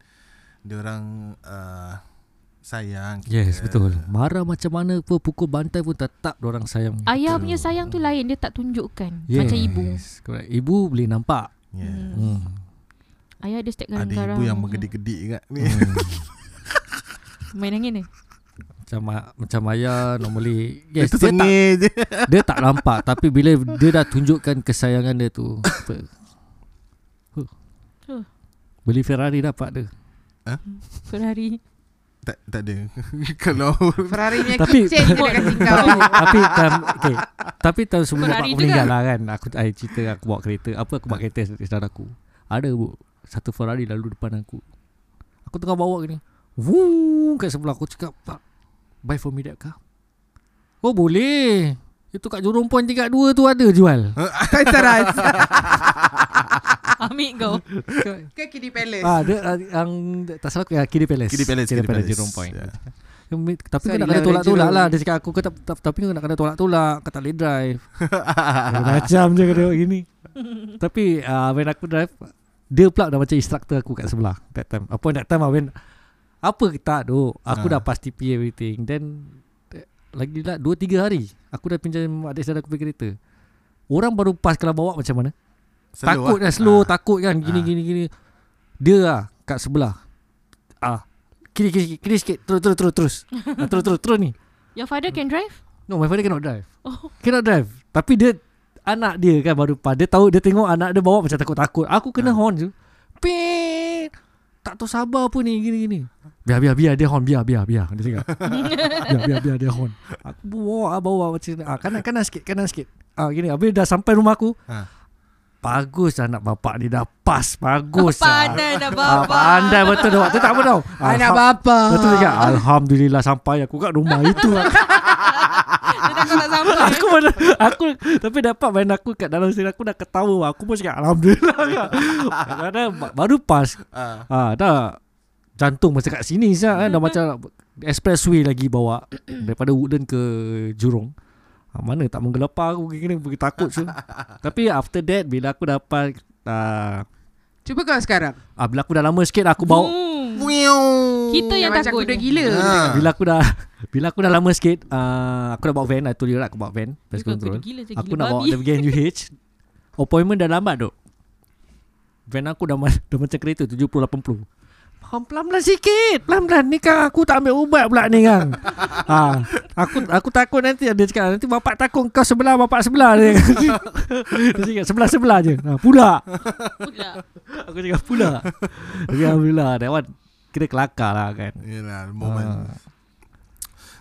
S3: diorang uh, sayang kita.
S5: Yes betul Marah macam mana pun Pukul bantai pun Tetap orang sayang
S6: Ayah
S5: kita.
S6: punya sayang tu lain dia tak tunjukkan
S5: yes.
S6: macam ibu.
S5: correct. Ibu boleh nampak
S3: Yeah.
S6: Hmm. Ayah dia step
S3: Ada
S6: garang-garang.
S3: ibu yang menggedik-gedik kat ni.
S5: Hmm.
S6: Main angin ni.
S5: Macam ma- macam ayah normally yes,
S3: Itu
S5: dia tak,
S3: je.
S5: dia tak nampak tapi bila dia dah tunjukkan kesayangan dia tu? Huh.
S6: Huh.
S5: Beli Ferrari dapat dia.
S6: Ferrari.
S3: Tak, tak ada. Kalau
S4: Ferrari punya
S5: Tapi-
S4: kitchen dia kasi kau.
S5: tapi tapi time okay. Tapi tahun sebelum
S6: Ferrari
S5: bapak
S6: juga.
S5: meninggal lah kan Aku I cerita aku bawa kereta Apa aku bawa kereta saudara aku Ada bu Satu Ferrari lalu depan aku Aku tengah bawa gini Wuh Kat sebelah aku cakap Pak Buy for me that car Oh boleh Itu kat Jurong Point 32 tu ada jual
S4: Tak teras.
S6: Ambil kau.
S4: Ke Kiddy Palace.
S5: Ah, dia ah, yang tak salah aku ya Kiddy Palace.
S3: Kiddy Palace,
S5: Kiddy Palace. Jurong Point.
S3: Ya.
S5: Yang- Tapi kau nak kena
S4: lah,
S5: tolak-tolak lah Dia cakap aku kata "Ta- Tapi kau nak kena tolak-tolak Kau tak boleh drive Macam je tengok gini Tapi uh, When aku drive Dia pula dah macam instructor aku kat sebelah That time Apa that time lah when Apa tak tu Aku
S3: Ah.
S5: dah pass TP everything Then Lagi lah 2-3 hari Aku dah pinjam Adik saudara aku pergi kereta Orang baru pas Kalau bawa macam mana
S3: Slow
S5: Takut
S3: lah.
S5: dah slow
S3: Ah.
S5: Takut kan Gini
S3: Ah.
S5: gini gini. Dia lah Kat sebelah. Ah. Kiri kiri kiri sikit. Terus terus terus terus. Ah, Terus terus terus ni.
S6: Your father can drive?
S5: No my father cannot drive.
S6: Oh.
S5: Cannot drive. Tapi dia Anak dia kan baru pas Dia tahu Dia tengok anak dia bawa Macam takut-takut. Aku kena
S3: Ah.
S5: horn je Pit! Tak tahu sabar pun ni Gini gini. Biar biar biar dia horn Biar biar biar. Dia cakap. Biar biar biar dia horn. Aku bawa bawa macam ah, Kanan kanan sikit Kanan sikit. Ah, Gini. Habis dah sampai rumah aku
S3: Ah.
S5: Bagus anak bapak ni dah pas Bagus
S6: Pandai dah
S5: Ah,
S6: bapa.
S5: pandai betul tu. Tu tak apa tau.
S4: Anak
S5: Alham-
S4: bapa.
S5: Betul cakap, Alhamdulillah sampai aku kat rumah itu.
S6: Sampai.
S5: aku mana, aku tapi dapat main aku kat dalam sini aku dah ketawa. Aku pun cakap alhamdulillah. Kadang baru pas.
S3: Ah.
S5: Ha, dah jantung macam kat sini sah kan dah macam expressway lagi bawa daripada Woodland ke Jurong. Ha, mana tak menggelepar aku kena pergi takut so. Tapi after that bila aku dapat uh,
S4: Cuba kau sekarang.
S5: ah, bila aku dah lama sikit aku bawa
S6: Hmm. Kita yang
S4: macam
S6: takut.
S4: kuda gila.
S3: Ah.
S5: bila aku dah bila aku dah lama sikit uh, aku dah bawa van I told you lah aku bawa van pest
S6: Bukan
S5: control
S6: gila je,
S5: aku
S6: gila
S5: nak bawa
S6: babi.
S5: dia pergi NUH appointment dah lambat duk van aku dah, dah macam kereta 70 80 Pelan-pelan sikit Pelan-pelan ni kan Aku tak ambil ubat pula ni kan ha, Aku aku takut nanti Dia cakap Nanti bapak takut Kau sebelah Bapak sebelah dia Dia cakap sebelah-sebelah je ha, Pula
S6: Pula.
S5: Aku cakap pula Tapi Alhamdulillah That one Kira kelakar lah kan
S3: Yelah, the moment.
S5: Ah.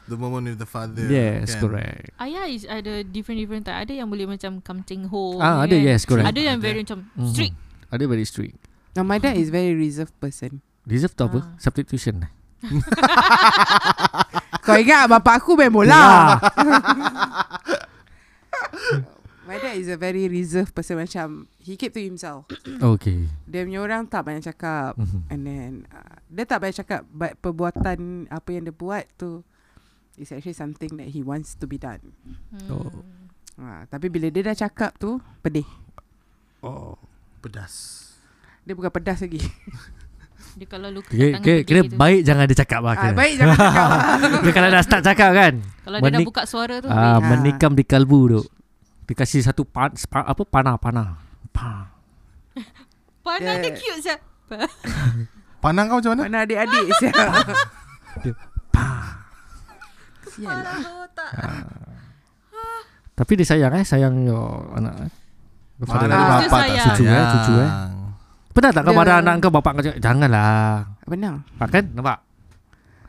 S3: The moment with the father.
S5: Yes
S3: kan.
S5: correct
S6: Ayah is ada different-different type. Ada yang boleh macam kamcing ho.
S5: Ah ada
S6: kan.
S5: yes correct
S6: Ada yang very macam
S5: Mhm.
S6: strict.
S5: Ada very strict
S4: Now my dad is very reserved person.
S5: Reserve tu apa?
S6: Ah.
S5: Substitution
S4: Kau ingat bapak aku main
S5: Ya.
S4: bola. My dad is a very reserved person macam he keep to himself.
S5: Okay
S4: Dia punya orang tak banyak cakap
S5: Mhm.
S4: and then uh, dia tak banyak cakap but perbuatan apa yang dia buat tu is actually something that he wants to be done.
S6: Hmm.
S5: Oh.
S4: Ha, tapi bila dia dah cakap tu pedih.
S5: Oh
S3: Pedas.
S4: Dia bukan pedas lagi.
S6: Dia kalau luka
S5: Kira,
S6: tangan
S5: kira,
S6: pedih
S5: kira baik jangan dia cakap lah
S4: Ah,
S5: kira.
S4: baik jangan cakap.
S5: Dia kalau dah start cakap kan
S6: Kalau dia dah
S5: menik-
S6: buka suara tu.
S5: ah,
S6: baik.
S5: Menikam di kalbu tu Dia kasih satu pan, spa, apa panah panah pa.
S6: Pandang dia
S4: Dia-
S6: cute je.
S3: Pandang kau macam mana?
S4: Mana adik-adik siap. Yalah.
S5: Tapi dia sayang eh Sayang your anak eh Father
S3: Mana
S6: Dia
S3: bapak tak
S6: sayang.
S5: Cucu eh, cucu eh. Pernah tak kau
S4: Dia-
S5: marah anak kau Bapak kau cakap Janganlah
S4: Benar.
S5: ha, Kan nampak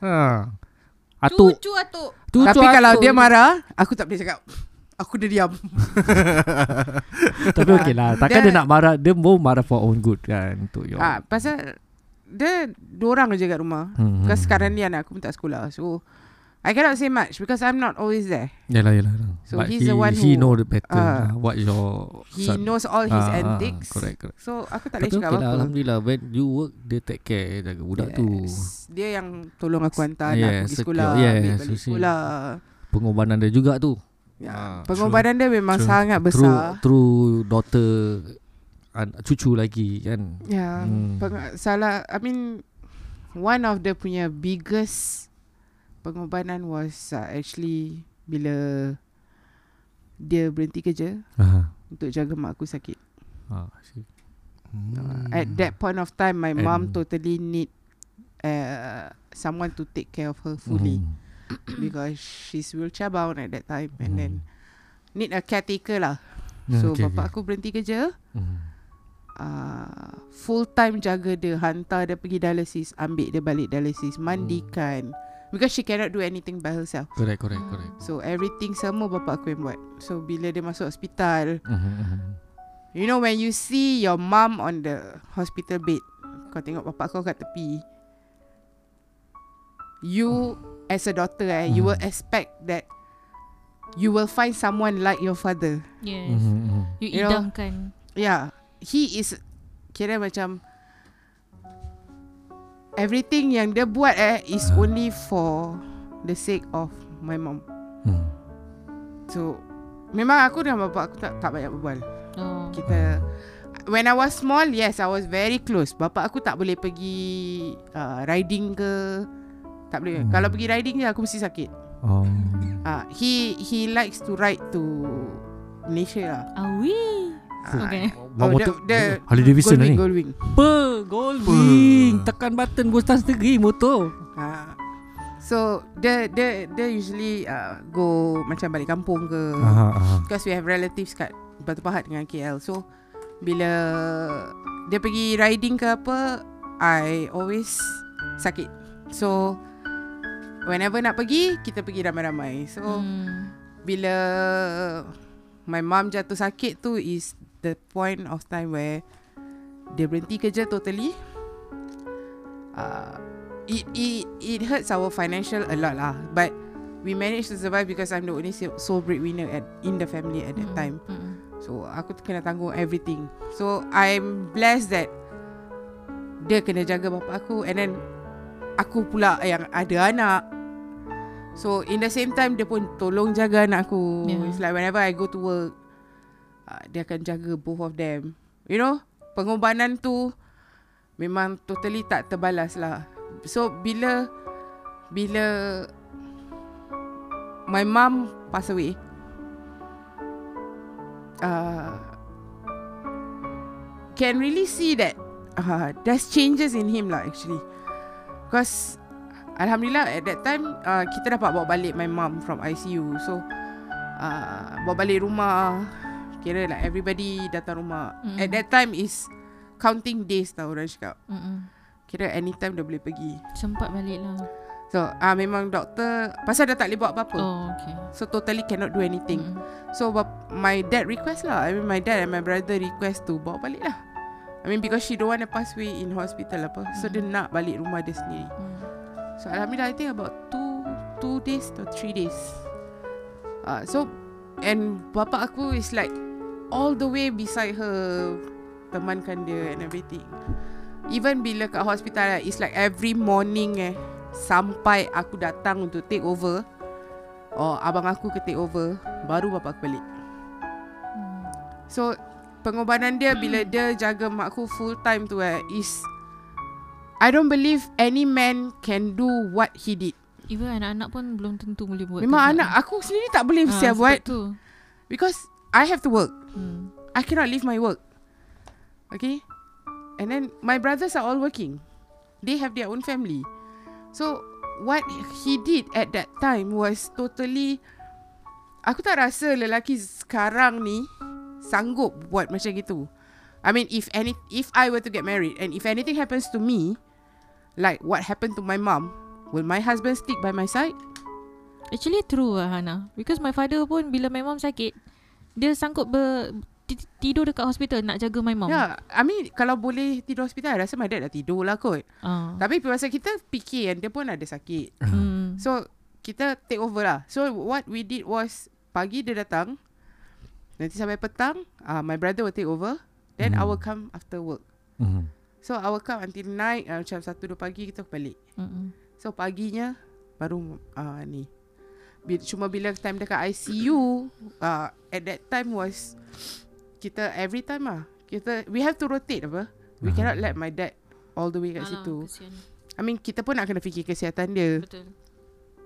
S5: ha. Atuk
S6: Cucu atuk.
S5: Cucu
S4: Tapi kalau
S5: atuk.
S4: dia marah, aku tak boleh cakap. Aku dah diam.
S5: Tapi okey lah Takkan dia,
S4: Dia-
S5: nak marah Dia mau marah for own good kan Untuk your
S4: Ah, pasal dia dua orang je kat rumah.
S5: hmm,
S4: Because sekarang ni anak aku pun tak sekolah. So I cannot say much because I'm not always there.
S5: Yalah yalah
S4: So
S5: But
S4: he's
S5: he,
S4: the one
S5: He
S4: who-
S5: know the better
S4: ah,
S5: lah, What your
S4: He
S5: son
S4: knows all his
S5: ah,
S4: antics.
S5: Correct correct
S4: So aku tak boleh cakap
S5: okey lah
S4: apa-apa.
S5: Alhamdulillah When you work Dia take care Jaga budak tu
S4: Dia yang tolong aku hantar anak
S5: Yes,
S4: aku pergi sekolah,
S5: Yes,
S4: ambil balik
S5: you see.
S4: sekolah.
S5: Pengorbanan dia juga tu
S4: Ya.
S5: Ah,
S4: Pengorbanan dia memang
S3: True.
S4: sangat besar.
S5: through daughter an, Cucu lagi kan
S4: Ya,
S5: Hmm.
S4: peng- salah I mean one of the punya biggest pengorbanan was uh, actually bila dia berhenti kerja
S5: Aha.
S4: untuk jaga mak aku sakit.
S5: Ah.
S4: Uh, at that point of time my mom
S5: And-
S4: totally need uh, someone to take care of her fully
S5: Mhm.
S4: because she's wheelchair bound at that time and then need a caretaker lah.
S5: Hmm,
S4: So
S5: okay,
S4: bapak
S5: okay.
S4: aku berhenti kerja
S5: Mhm.
S4: uh, full time jaga dia, hantar dia pergi dialysis, ambil dia balik dialysis, mandikan. Because she cannot do anything by herself.
S5: Correct correct correct
S4: So everything semua bapak aku yang buat. So bila dia masuk hospital,
S5: Mhm, mhm.
S4: you know when you see your mum on the hospital bed, kau tengok bapak kau kat tepi. You as a daughter eh, you will
S5: Hmm.
S4: expect that you will find someone like your father.
S6: Yes.
S5: Mhm.
S6: You
S4: You know,
S6: idamkan.
S4: Yeah, he is kira macam everything yang dia buat eh is
S5: Ah.
S4: only for the sake of my mom.
S5: Mhm.
S4: So memang aku dengan bapak aku tak tak banyak berbual.
S6: Oh.
S4: Kita when I was small, yes, I was very close. Bapak aku tak boleh pergi uh, riding ke tak boleh.
S5: Hmm.
S4: Kalau pergi riding je aku mesti sakit.
S5: Oh.
S4: Uh, he he likes to ride to Malaysia lah.
S6: Awi.
S4: Ah,
S6: Okay.
S5: Bawa
S4: Oh,
S5: motor
S4: dia- dia
S5: Harley Davidson
S4: Goldwing,
S5: ni
S4: Goldwing.
S5: Apa Goldwing Tekan button Bostan sendiri motor
S4: Ha. So dia dia dia usually uh, go macam balik kampung ke
S5: Aha, aha.
S4: because we have relatives kat Batu Pahat dengan KL. So bila dia pergi riding ke apa, I always sakit. So whenever nak pergi, kita pergi ramai-ramai. So
S6: Hmm.
S4: bila my mom jatuh sakit tu is the point of time where dia berhenti kerja totally. Uh, it it it hurts our financial a lot lah, but we managed to survive because I'm the only so- sole breadwinner at in the family at that
S6: Mm,
S4: time.
S6: mm.
S4: So aku kena tanggung everything. So I'm blessed that dia kena jaga bapak aku and then aku pula yang ada anak. So in the same time dia pun tolong jaga anak aku.
S6: Yeah.
S4: It's like whenever I go to work uh, dia akan jaga both of them. You know, pengorbanan tu memang totally tak terbalas lah. So bila bila my mom pass away uh, can really see that uh, there's changes in him lah actually. Because Alhamdulillah at that time uh, kita dapat bawa balik my mom from ICU. So uh, bawa balik rumah kira like everybody datang rumah.
S6: Mm.
S4: At that time is counting days tau orang cakap.
S6: Mm-mm.
S4: Kira anytime dah boleh pergi.
S6: Sempat balik lah.
S4: So uh, memang doktor pasal dah tak boleh buat apa-apa.
S6: Oh, okay.
S4: So totally cannot do anything.
S6: Mm-mm.
S4: So my dad request lah. I mean my dad and my brother request to bawa balik lah. I mean because she don't want to pass away in hospital apa. So dia nak balik rumah dia sendiri.
S6: Mm.
S4: So alhamdulillah I think about two two days to three days. Uh, so and bapa aku is like all the way beside her temankan dia and everything. Even bila kat hospital it's like every morning eh sampai aku datang untuk take over or abang aku ke take over baru bapa aku balik.
S6: Mm.
S4: So pengorbanan dia bila dia jaga mak aku full time tu eh is I don't believe any man can do what he did.
S6: Even anak-anak pun belum tentu boleh buat.
S4: Memang
S6: tu.
S4: anak aku sendiri tak boleh
S6: Ah,
S4: siap buat
S6: tu.
S4: because I have to work.
S6: Hmm.
S4: I cannot leave my work. Okay? And then my brothers are all working. They have their own family. So what he did at that time was totally aku tak rasa lelaki sekarang ni sanggup buat macam gitu. I mean if any if I were to get married and if anything happens to me like what happened to my mom, will my husband stick by my side?
S6: Actually true lah Hana Because my father pun Bila my mom sakit Dia sanggup ber, ti- Tidur dekat hospital Nak jaga my mom
S4: Yeah, I mean kalau boleh tidur hospital, I rasa my dad dah tidur lah kot.
S6: uh.
S4: Tapi pasal kita fikir kan, dia pun ada sakit.
S6: hmm.
S4: So, kita take over lah. So, what we did was, pagi dia datang, nanti sampai petang, uh, my brother will take over. Then, I will come after work.
S5: Mhm.
S4: So, I will come until night, uh, macam 1-2 pagi kita balik.
S6: Mm-mm.
S4: So, paginya, baru uh, ni. Bila, cuma bila time dekat ICU, uh, at that time was, kita every time lah. Kita, we have to rotate apa. We
S5: Ah.
S4: cannot let my dad all the way kat
S6: Alah,
S4: situ.
S6: kesian.
S4: I mean, kita pun nak kena fikir kesihatan dia.
S6: Betul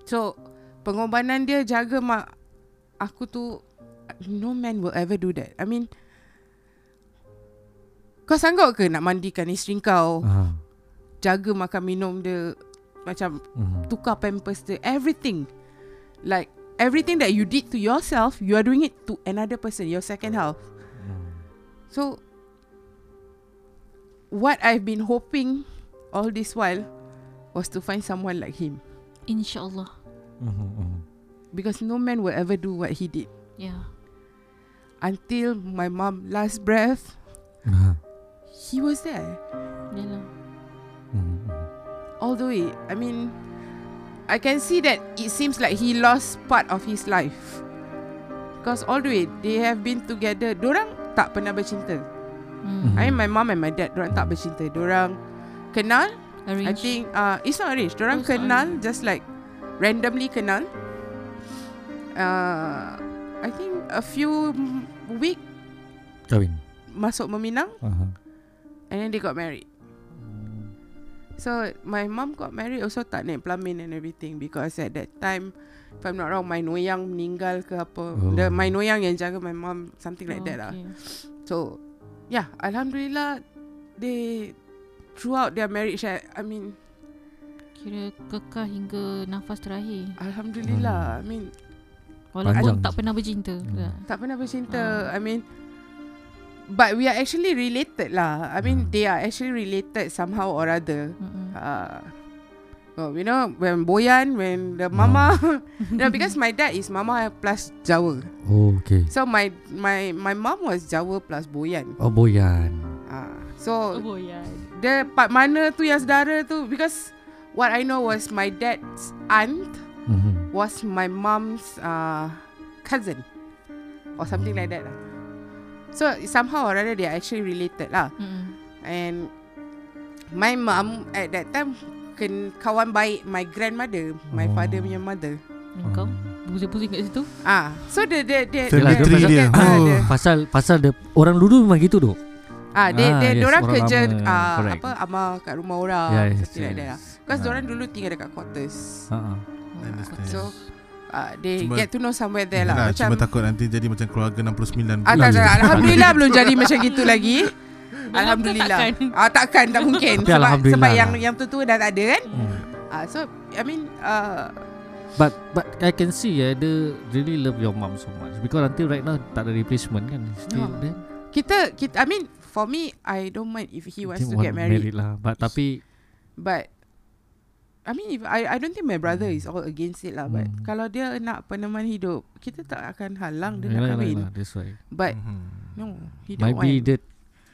S4: So pengorbanan dia jaga mak aku tu no man will ever do that. I mean kau sanggup ke nak mandikan isteri kau,
S5: Ah.
S4: jaga makan minum dia macam
S5: Mhm.
S4: tukar pampers dia, everything. Like everything that you did to yourself, you are doing it to another person, your second half. So what I've been hoping all this while was to find someone like him
S6: InsyaAllah
S5: Mhm, mhm.
S4: because no man will ever do what he did.
S6: Yeah.
S4: until my mom last breath
S5: Ah.
S4: he was there
S6: Yalah
S5: Mhm, mhm.
S4: all the way i mean i can see that it seems like he lost part of his life because all the way they have been together dorang tak pernah bercinta
S6: hmm.
S4: i mean my mom and my dad dorang tak bercinta dorang kenal
S6: Arrange
S4: i think uh, it's not arranged dorang
S6: Oh,
S4: kenal
S6: arranged.
S4: just like randomly kenal uh, i think a few week
S5: Kahwin
S4: masuk meminang
S5: Aha.
S4: And then they got married. So my mom got married also tak naik pelamin and everything because at that time if I'm not wrong my noyang meninggal ke apa.
S5: Oh.
S4: The my noyang yang jaga my mom something like
S6: Oh,
S4: that lah.
S6: okay.
S4: So yeah, alhamdulillah they throughout their marriage I, I mean
S6: Kira kekal hingga nafas terakhir
S4: alhamdulillah I mean
S6: Walaupun
S5: Panjang.
S6: tak pernah bercinta
S5: Hmm.
S6: Ya.
S4: tak pernah bercinta.
S6: Ah.
S4: I mean but we are actually related lah. I mean
S5: Hmm.
S4: they are actually related somehow or other.
S6: Mm-mm.
S4: uh, well, you know, when Boyan, when the mama, no, because my dad is mama plus Jawa.
S5: Oh okay
S4: So my my my mom was Jawa plus Boyan.
S5: Oh Boyan
S4: Uh, so
S6: Oh ya
S4: the part mana tu yang saudara tu because what I know was my dad's aunt
S5: Mhm.
S4: was my mom's uh, cousin or something like that lah. So somehow or other they are actually related lah.
S6: Mm-mm.
S4: And my mum at that time ken kawan baik my grandmother, my
S5: Oh.
S4: father punya mother.
S6: Kau Pusing-pusing kat situ
S4: Ah, so the the the the-
S3: tree
S4: the-
S3: dia.
S4: Ah,
S3: Oh.
S4: the-
S5: Pasal pasal dia orang dulu memang gitu tu.
S4: ah, they
S5: Ah,
S4: they
S5: yes,
S4: orang kerja ah,
S5: correct.
S4: apa amal kat rumah orang
S5: Yes,
S4: something like that lah.
S5: yes.
S4: Because
S5: Ah.
S4: orang dulu tinggal dekat quarters.
S5: Ah.
S3: I understand.
S4: So uh, they
S3: Cuma-
S4: get to know somewhere there lah. Macam
S3: cuma takut nanti jadi macam keluarga 69
S4: Ah, tak, tak, Alhamdulillah belum jadi macam gitu lagi. Alhamdulillah.
S6: takkan?
S4: Ah takkan tak mungkin
S5: Tapi
S4: sebab sebab yang
S5: lah.
S4: yang tu tu dah tak ada kan.
S5: Hmm.
S4: Ah so I mean uh,
S5: But but I can see eh, dia really love your mom so much because until right now tak ada replacement kan. Still
S4: No.
S5: then
S4: kita kita I mean for me I don't mind if he wants to get
S5: want
S4: married.
S5: lah. But tapi
S4: But I mean if I I don't think my brother is all against it lah but
S5: Hmm.
S4: kalau dia nak peneman hidup kita tak akan halang dia nak
S5: Yalah,
S4: kahwin.
S5: yalah, That's why.
S4: But
S3: Mhm.
S4: no, he don't
S5: Maybe
S4: want.
S5: dia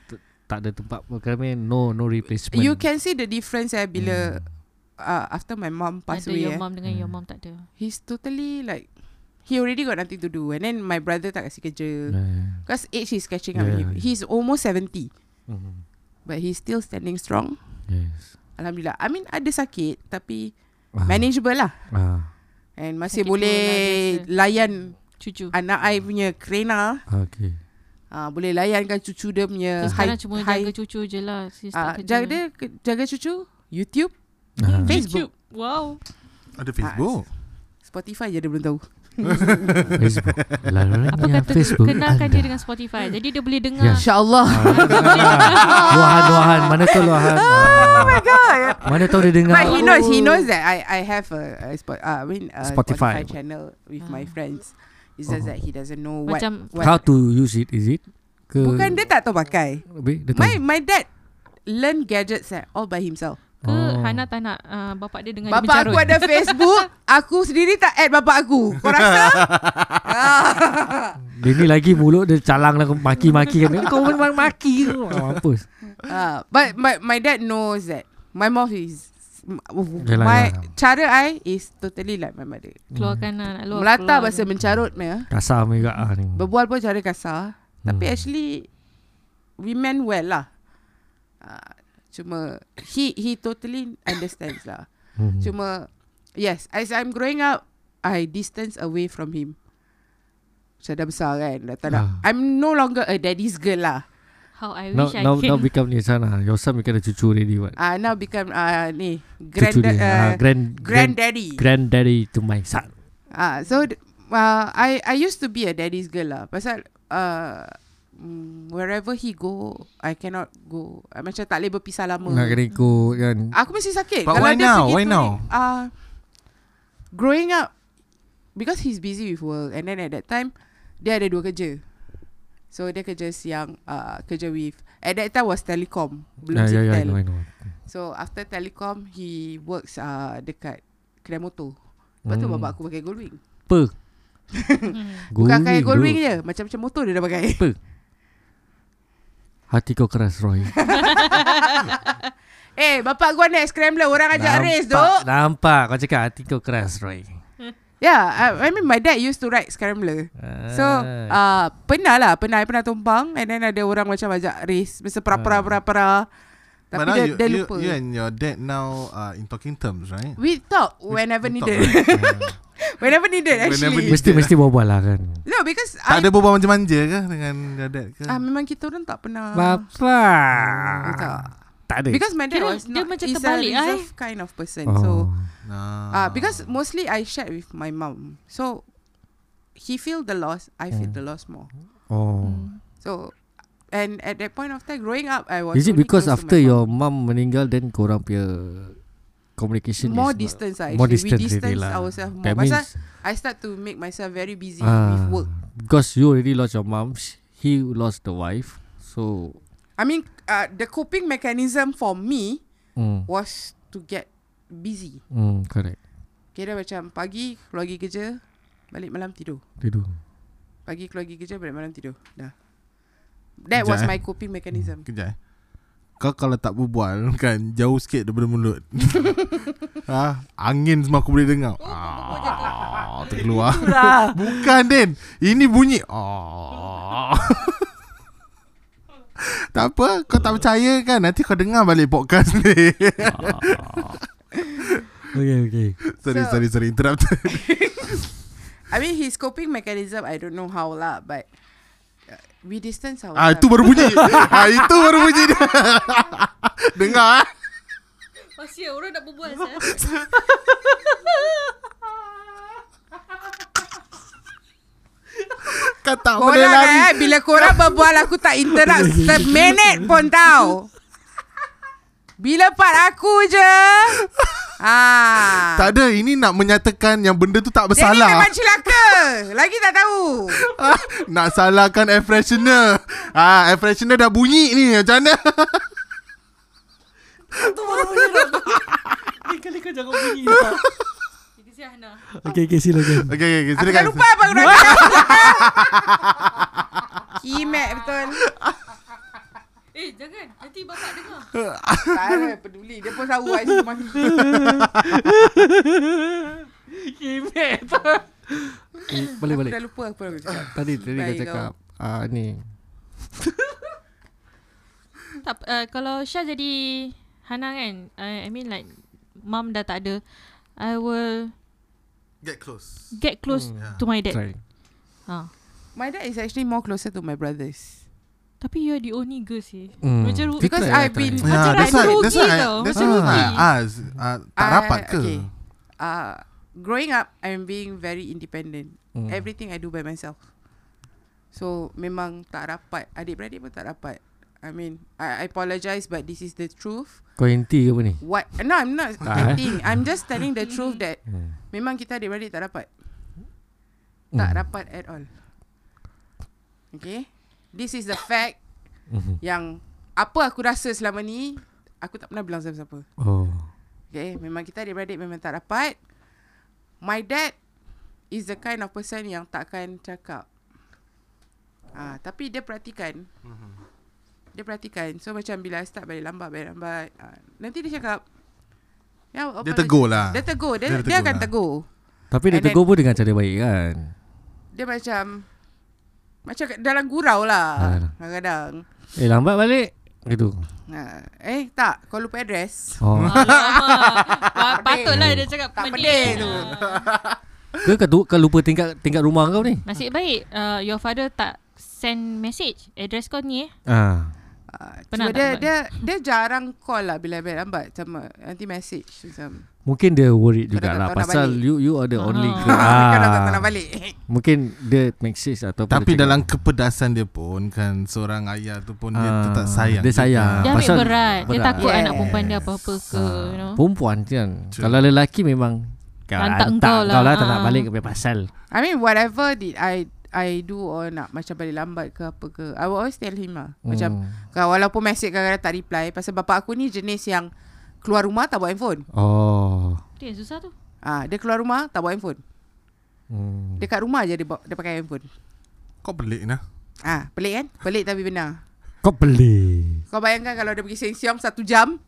S5: t- tak ada tempat kahwin no no replacement.
S4: You can see the difference eh bila
S5: Hmm.
S4: uh, after my mom passed
S6: Ada
S4: away
S6: your
S4: eh.
S6: mom dengan your
S5: Hmm.
S6: mom tak ada
S4: He's totally like he already got nothing to do and then my brother tak kasi kerja.
S5: Yeah.
S4: Because age is catching up
S5: Yeah.
S4: with him. He's almost 70
S5: Mhm.
S4: but he's still standing strong.
S5: Yes.
S4: Alhamdulillah. I mean ada sakit tapi
S5: Ah.
S4: manageable lah.
S5: Ah.
S4: And masih
S6: Sakit
S4: boleh
S6: lah
S4: layan
S6: Cucu
S4: anak I punya kerena.
S5: Okay.
S4: Uh, boleh layankan cucu dia punya
S6: so, Sekarang
S4: high,
S6: cuma
S4: high,
S6: jaga cucu je lah
S4: uh, jaga, dia, jaga cucu YouTube
S5: Ah.
S4: Facebook
S6: Wow
S3: Ada Facebook.
S4: Spotify je dia belum tahu
S5: Facebook. Larangnya
S6: Apa kata
S5: Facebook
S6: kenalkan
S5: anda.
S6: dia dengan Spotify. Jadi dia boleh dengar.
S5: Ya.
S4: InsyaAllah.
S5: Ah, Luahan, luahan. Mana tahu luahan. Oh my god. Mana tahu dia dengar.
S4: But he knows, he knows that I I have a, a spot, uh, I mean a
S5: Spotify.
S4: Spotify. channel with my
S6: Ah.
S4: friends. It's just
S5: Oh.
S4: that he doesn't know what.
S6: Macam
S4: what
S5: How to use it, is it? Ke,
S4: Bukan dia tak tahu pakai.
S5: Habis dia tahu.
S4: My my dad learn gadgets eh, all by himself.
S6: Ke
S5: Oh.
S6: Hana tak nak uh, bapak dia dengar dia
S4: Bapak aku
S6: mencarut.
S4: ada Facebook, aku sendiri tak add bapak aku. Kau rasa?
S5: Dia ni lagi mulut dia calang lah maki-maki kan. Kau memang maki ke? Oh, Mampus.
S4: Ah, but my my dad knows that my mom is
S5: Yalah,
S4: my
S5: yalah.
S4: cara I is totally like my mother.
S6: Keluarkan lah, nak luar.
S4: Melata
S6: keluar.
S4: bahasa mencarut punya.
S5: Kasar mereka ah ni.
S4: Berbual pun cara kasar. Tapi
S5: Hmm.
S4: actually we meant well lah. Uh, cuma he he totally understands lah.
S5: Hmm.
S4: Cuma yes, as I'm growing up, I distance away from him. Saya dah besar kan dah tak nak.
S5: Ah.
S4: I'm no longer a daddy's girl lah.
S6: How I
S5: Now,
S6: wish I
S5: now,
S6: can.
S5: now become ni sana. Your son become a cucu already what?
S4: Ah uh, now become uh, ni grand
S5: Cucu
S4: uh,
S5: Ah, grand, grand,
S4: granddaddy.
S5: granddaddy to my son.
S4: Ah, so d- uh, I I used to be a daddy's girl lah. Pasal uh, mm, wherever he go, I cannot go. Uh, macam tak boleh berpisah lama.
S5: Nak kena ikut kan.
S4: Aku mesti sakit.
S3: But
S4: Kalau
S3: why now? Why now?
S4: Uh, growing up, because he's busy with work, and then at that time, dia ada dua kerja. So dia kerja siang, uh, kerja with. At that time was telecom, belum
S5: Ah, ya, ya, I know, I know.
S4: So after telecom, he works uh, dekat kedai motor. Lepas tu
S5: Hmm.
S4: bapak aku pakai Goldwing.
S5: Apa?
S4: Bukan pakai
S5: Goldwing,
S4: je, macam-macam motor dia dah pakai.
S5: Hati kau keras Roy.
S4: Eh, bapak gua naik scrambler, orang ajak race tu.
S5: Nampak Kau cakap hati kau keras Roy.
S4: Yeah, I, I mean my dad used to ride scrambler. So,
S5: Ah.
S4: uh, pernah lah, pernah I pernah tumpang and then ada orang macam ajak race, masa pra-pra pra-pra. Tapi
S3: But
S4: dia,
S3: you,
S4: dia
S3: you,
S4: lupa.
S3: you and your dad now are in talking terms, right?
S4: We talk whenever
S3: We talk,
S4: needed.
S3: right?
S4: whenever needed
S3: Whenever
S4: actually.
S3: needed.
S5: Mesti mesti berbual lah kan.
S4: No, because
S3: tak
S4: I,
S3: ada berbual manja-manja ke dengan your dad ke?
S4: ah, memang kita orang tak pernah.
S5: Bapa.
S4: Tak.
S5: Tak ada.
S4: Because my dad
S6: Kira
S4: was
S6: dia
S4: not,
S6: macam
S4: a
S6: terbalik, eh?
S4: reserve kind of person.
S5: Oh.
S4: So. Ah, because mostly I shared with my mum. So he feel the loss, I feel
S5: Hmm.
S4: the loss more.
S5: Oh.
S6: Hmm.
S4: So and at that point of time growing up I was
S5: Is it because after your
S4: mum.
S5: meninggal then korang punya communication
S4: more
S5: is
S4: distance ah,
S5: more
S4: actually. we
S5: distance
S4: distance
S5: lah.
S4: ourselves more.
S5: That
S4: Pasal
S5: means
S4: I start to make myself very busy
S5: ah,
S4: with work.
S5: because you already lost your mum, he lost the wife. So
S4: I mean uh, the coping mechanism for me
S5: mm,
S4: was to get busy.
S5: mm, correct.
S4: Kira macam pagi keluar pergi kerja, balik malam tidur.
S5: Tidur.
S4: Pagi keluar pergi kerja, balik malam tidur. Dah. That
S3: Sekejap,
S4: was
S3: eh.
S4: my coping mechanism.
S3: Kejap eh. Kau kalau tak berbual kan jauh sikit daripada mulut. ha, angin semua aku boleh dengar. Ah, terkeluar. Bukan Din. Ini bunyi. Ah. tak apa, kau tak percaya kan Nanti kau dengar balik podcast ni
S5: Okay, okay.
S3: Sorry,
S4: So-
S3: sorry, sorry Interrupted
S4: I mean his coping mechanism I don't know how lah but we distance ourselves.
S3: Ah, itu baru bunyi. Ah, Itu baru bunyi dia. Dengar ah.
S6: Masih orang nak berbual saya.
S3: Kau tak boleh lari.
S4: eh. Bila korang berbual Aku tak interrupt. Seminit pun tau Bila part aku je Ah.
S3: Tak ada Ini nak menyatakan Yang benda tu tak
S4: Dia ni
S3: bersalah.
S4: memang celaka. Lagi tak tahu.
S3: Ah, Nak salahkan air freshener. Ah, Air freshener dah bunyi ni Macam mana?
S5: Kali kau jangan bunyi.
S6: Hana.
S5: okay, okay, silakan.
S3: Okay, okay, okay
S4: Aku dah
S3: silakan.
S4: lupa apa aku nak cakap. Kimek betul
S6: Eh, jangan. Nanti bapak dengar.
S4: Tak ada peduli Dia pun tahu I suka maki
S5: Kimek tu. Eh, Boleh,
S4: Aku
S5: boleh.
S4: dah lupa apa aku cakap
S5: Tadi, tadi kau cakap. Ah, ni.
S6: Tak, uh, kalau Syah jadi Hana kan, uh, I mean like mum dah tak ada, I will
S3: Get close
S6: get close
S5: Hmm.
S6: to my dad.
S5: Try.
S6: Ha.
S4: My dad is actually more closer to my brothers
S6: Tapi you are the only girl sih.
S5: Hmm.
S6: Macam ru-
S5: Kita
S4: Because
S5: try,
S4: I've
S5: try.
S4: been-
S3: Ya,
S6: Macam
S3: that's
S6: rugi
S3: that's why,
S6: tau.
S3: that's
S5: Macam
S3: why
S5: rugi.
S3: ask, uh, tak rapat ke?
S4: okay. uh, growing up, I'm being very independent.
S5: Hmm.
S4: Everything I do by myself. So memang tak rapat. Adik-beradik pun tak rapat. I mean, I, I apologize but this is the truth.
S5: Kau anti ke apa ni?
S4: What? No, I'm not
S5: Ah, eh?
S4: I'm just telling the truth that
S5: Hmm.
S4: memang kita adik-beradik tak rapat. Tak
S5: Hmm.
S4: rapat at all. Okay? This is the fact yang apa aku rasa selama ni, aku tak pernah bilang siapa-siapa.
S5: Oh.
S4: Okay? Memang kita adik-beradik memang tak rapat. My dad is the kind of person yang takkan cakap. Ah, tapi dia perhatikan. Dia perhatikan. So macam bila I start balik lambat, balik lambat. Ah, nanti dia cakap. Ya, apa
S3: Dia tegur lah.
S4: Dia tegur. Dia,
S3: Dia
S4: dia,
S3: tegur
S4: akan
S3: lah.
S4: tegur.
S5: Tapi dia
S4: And then-
S5: tegur pun dengan cara baik kan?
S4: Dia macam macam kat- dalam gurau lah
S5: Ah.
S4: kadang-kadang.
S5: Eh lambat balik. Gitu.
S4: Ha, eh tak, kau lupa address.
S5: Oh.
S6: Alamak. Patutlah dia cakap
S4: Tak
S6: pening
S4: tu.
S5: Ke kau, kau lupa tingkat tingkat rumah kau ni?
S6: Nasib baik uh, your father tak send message address kau ni eh.
S5: Ah.
S4: Uh,
S6: Pernah tak
S4: dia,
S6: buat?
S4: dia dia jarang call lah bila balik lambat sama nanti message macam
S5: Mungkin dia worried
S4: Kau
S5: juga
S4: tak
S5: lah
S4: nak
S5: Pasal
S4: balik.
S5: you you are the only
S6: Ah.
S5: girl
S4: kau dah tak
S5: ah.
S4: nak balik.
S5: Mungkin dia message atau apa
S3: Tapi
S5: dia
S3: dalam
S5: cakap.
S3: kepedasan dia pun kan seorang ayah tu pun dia
S5: Ah,
S3: tetap sayang.
S5: dia sayang.
S3: juga.
S6: Dia ambil
S5: pasal
S6: berat. Dia
S5: berat.
S6: takut
S4: Yes.
S6: anak perempuan dia apa-apa ke,
S5: Ah,
S6: you know.
S5: Perempuan kan
S3: True.
S5: Kalau lelaki memang kau
S6: Lantak
S5: hantar
S6: engkau lah.
S5: Kau lah tak nak
S6: Ah.
S5: balik ke pasal
S4: I mean whatever did I I do or nak macam balik lambat ke apa ke I will always tell him lah Macam
S5: Hmm.
S4: Kalau walaupun message kadang-kadang tak reply Pasal bapak aku ni jenis yang Keluar rumah tak bawa handphone
S5: Oh
S6: Dia yang susah tu.
S4: ah, Dia keluar rumah tak bawa handphone
S5: hmm.
S4: Dekat rumah je dia, bawa, dia pakai handphone
S3: Kau pelik nah.
S4: ah, Pelik kan? Pelik tapi benar
S5: Kau pelik
S4: Kau bayangkan kalau dia pergi Seng Siong satu jam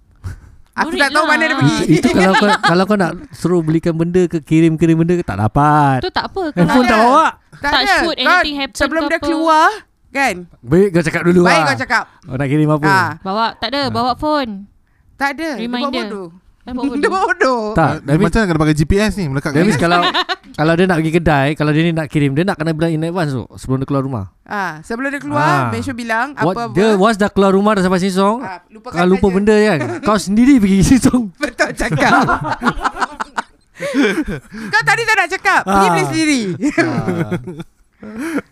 S4: Aku
S6: Murid
S4: tak tahu
S6: lah.
S4: mana dia pergi
S5: Itu kalau kau kalau kau nak suruh belikan benda ke kirim-kirim benda ke tak dapat.
S6: Tu tak apa. Kalau
S5: Handphone tak bawa.
S4: Tak
S6: Touch
S4: ada
S6: wood,
S4: Kau
S6: anything happen
S4: Sebelum dia
S6: apa.
S4: keluar Kan
S5: Baik kau cakap dulu
S4: Baik
S5: lah.
S4: kau cakap
S5: Oh nak kirim apa?
S4: ah,
S6: bawa tak ada, bawa phone.
S4: Tak ada Dia buat
S6: Reminder.
S4: bodoh
S6: bawa phone.
S4: Dia buat bodoh
S5: Tak,
S3: Dia macam kena pakai GPS ni melekat
S5: that
S3: kat
S5: means kalau kalau dia nak pergi kedai, kalau dia ni nak kirim, dia nak kena bilang in advance tu sebelum dia keluar rumah.
S4: ah, Sebelum dia keluar
S5: Ah.
S4: Make sure bilang
S5: What,
S4: Apa-apa
S5: dia once dah keluar rumah dah sampai Sinsong,
S4: ah, Lupakan
S5: kalau lupa
S4: saja.
S5: benda kan, kau sendiri pergi Sinsong.
S4: Betul cakap Kau tadi tak nak cakap Pergi
S5: Ah.
S4: beli sendiri
S5: Ah.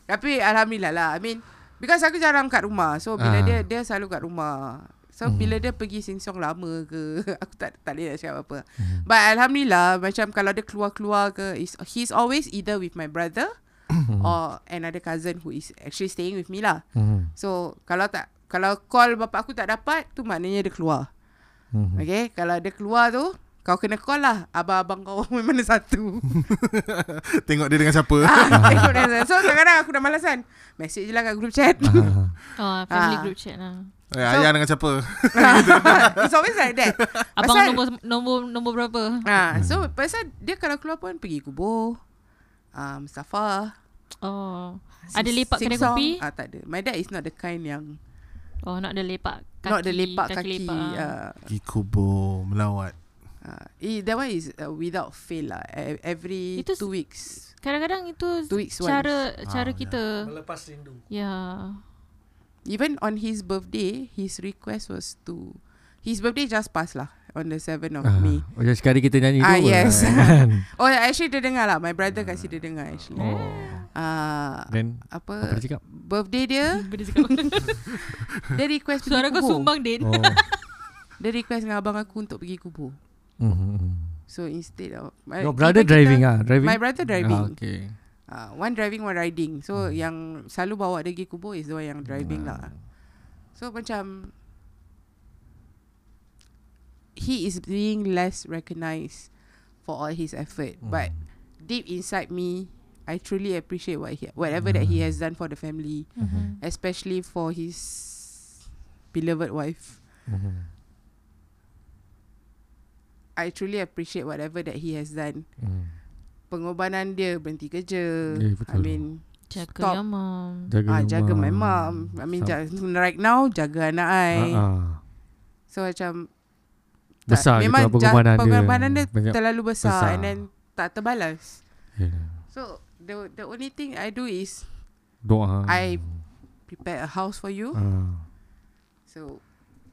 S4: Tapi Alhamdulillah lah I mean Because aku jarang kat rumah So bila
S5: Ah.
S4: dia Dia selalu kat rumah So
S5: Hmm.
S4: bila dia pergi Singsong lama ke Aku tak tak boleh nak cakap apa
S5: Hmm.
S4: But Alhamdulillah Macam kalau dia keluar-keluar ke is, He's always either with my brother
S5: Hmm.
S4: Or another cousin Who is actually staying with me lah
S5: Hmm.
S4: So kalau tak Kalau call bapak aku tak dapat Tu maknanya dia keluar
S5: Hmm.
S4: Okay Kalau dia keluar tu Kau kena call lah Abang-abang kau mana satu
S3: Tengok dia dengan siapa.
S4: Ah, tengok dia. So kadang-kadang aku dah malas kan Message je lah kat group chat
S5: Ah.
S6: Oh, family
S4: Ah.
S6: group chat lah.
S3: Eh, ayah dengan siapa?
S4: It's always like that
S6: Abang
S4: Pasal-
S6: nombor nombor nombor berapa?
S4: ah, So pasal dia kalau keluar pun Pergi kubur uh, Mustafa
S6: Oh.
S4: Sing-
S6: Ada lepak kedai kopi?
S4: ah, Tak ada My dad is not the kind yang
S6: Oh, nak ada lepak kaki.
S4: Not the lepak kaki,
S6: lepak, ah.
S4: uh,
S3: Pergi kubur, melawat.
S4: uh, eh, That one is uh, Without fail lah E- Every
S6: Itu
S4: two weeks
S6: Kadang-kadang itu
S4: Two weeks once
S6: cara cara
S3: Ah,
S6: kita.
S5: Melepas rindu.
S6: Ya.
S4: Even on his birthday His request was to His birthday just passed lah On the 7th of
S5: Ah.
S4: May
S5: Oh, jadi sekali kita nyanyi
S4: Ah,
S5: tu.
S4: yes.
S5: kan?
S4: Oh actually dia dengar lah My brother kasih dia dengar actually
S5: oh.
S4: Ah,
S5: Then apa
S4: Apa
S5: dia cakap?
S4: Birthday dia
S6: cakap.
S4: Dia request pergi
S6: Suara kau
S4: kubur
S6: sumbang Din.
S5: Oh.
S4: Dia request dengan abang aku Untuk pergi kubur
S5: Mhm.
S4: So instead of
S5: Your brother driving ah, driving.
S4: My brother driving
S5: Ah, okay.
S4: Uh, One driving One riding So
S5: Hmm.
S4: yang Selalu bawa dia pergi kubur Is the one yang driving lah So macam He is being less recognised For all his effort
S5: Hmm.
S4: But Deep inside me I truly appreciate what he, Whatever that he
S5: Hmm.
S4: has done For the family
S6: Mhm.
S4: Especially for his Beloved wife
S5: Mhm.
S4: I truly appreciate Whatever that he has done
S5: Mhm.
S4: Pengorbanan dia Berhenti kerja
S5: Ya, betul.
S4: I mean
S6: Jaga
S4: Stop.
S6: your mom.
S5: Jaga,
S4: ah. Jaga my mom I mean jaga, Right now Jaga anak I
S5: ah.
S4: So macam
S5: Besar
S4: tak, memang
S5: pengorbanan dia.
S4: pengorbanan dia
S5: Banyak-
S4: terlalu besar,
S5: besar.
S4: and then tak terbalas.
S5: Ya.
S4: So the the only thing I do is
S5: Doa.
S4: I prepare a house for you.
S5: Ah.
S4: So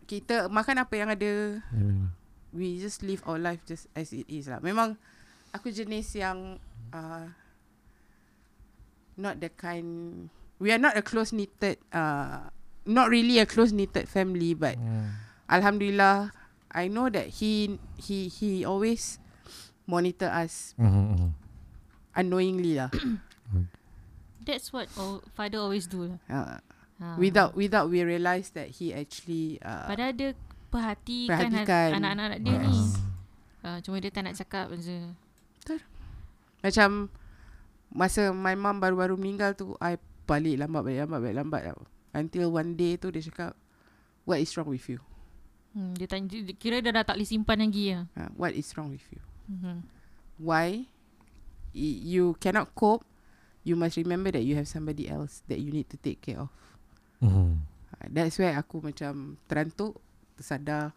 S4: kita makan apa yang ada.
S5: Ya.
S4: We just live our life just as it is lah. Memang aku jenis yang uh, not the kind we are not a close knitted uh, not really a close knitted family but
S5: Hmm.
S4: alhamdulillah I know that he he he always monitor us
S5: Hmm, hmm.
S4: unknowingly lah
S6: That's what oh, father always do. lah.
S4: uh,
S6: Ha.
S4: without without we realise that he actually uh,
S6: Padahal dia perhatikan,
S4: Perhatikan.
S6: anak-anak dia ni. Uh, cuma dia tak nak cakap je.
S4: Macam masa my mum baru-baru meninggal tu I balik lambat balik lambat balik lambat tau. Until one day tu dia cakap what is wrong with you?
S6: Hmm, dia tanya dia kira dia dah tak boleh simpan lagi lah.
S4: Uh, what is wrong with you?
S6: Hmm.
S4: Why you cannot cope? You must remember that you have somebody else that you need to take care of.
S5: Hmm.
S4: Uh, that's where aku macam terantuk, tersadar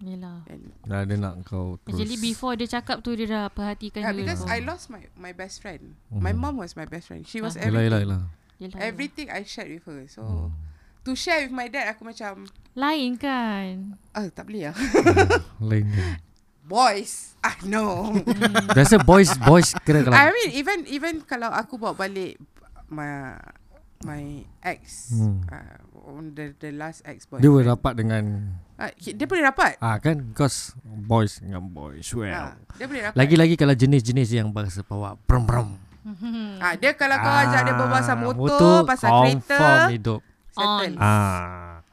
S6: Yelah.
S4: and
S5: Dah dia nak kau terus.
S6: Actually before dia cakap tu dia dah perhatikan you.
S4: because
S6: tau.
S4: I lost my my best friend. My
S5: Mhm.
S4: mom was my best friend. She was
S6: Ah.
S4: Everything.
S5: yelah, yelah.
S6: Yelah,
S4: Everything I shared with her. So
S5: Hmm.
S4: to share with my dad aku macam
S6: Lain kan.
S4: ah tak boleh lah.
S5: Lain je.
S4: Boys. Ah no.
S5: Biasa boys boys kira kalau
S4: I mean even even kalau aku bawa balik my my ex
S5: Hmm.
S4: uh, on the the last ex boy.
S5: dia boleh rapat dengan
S4: Uh, dia boleh rapat.
S5: ah kan cause boys dengan boys well.
S4: Ah, dia boleh rapat.
S5: Lagi-lagi kalau jenis-jenis yang bahasa bawa brom brom.
S4: Ah, dia kalau kau ajak dia berbual pasal motor,
S5: Ah, motor
S4: pasal
S5: confirm
S4: kereta,
S5: hidup.
S4: settle.
S5: Ah.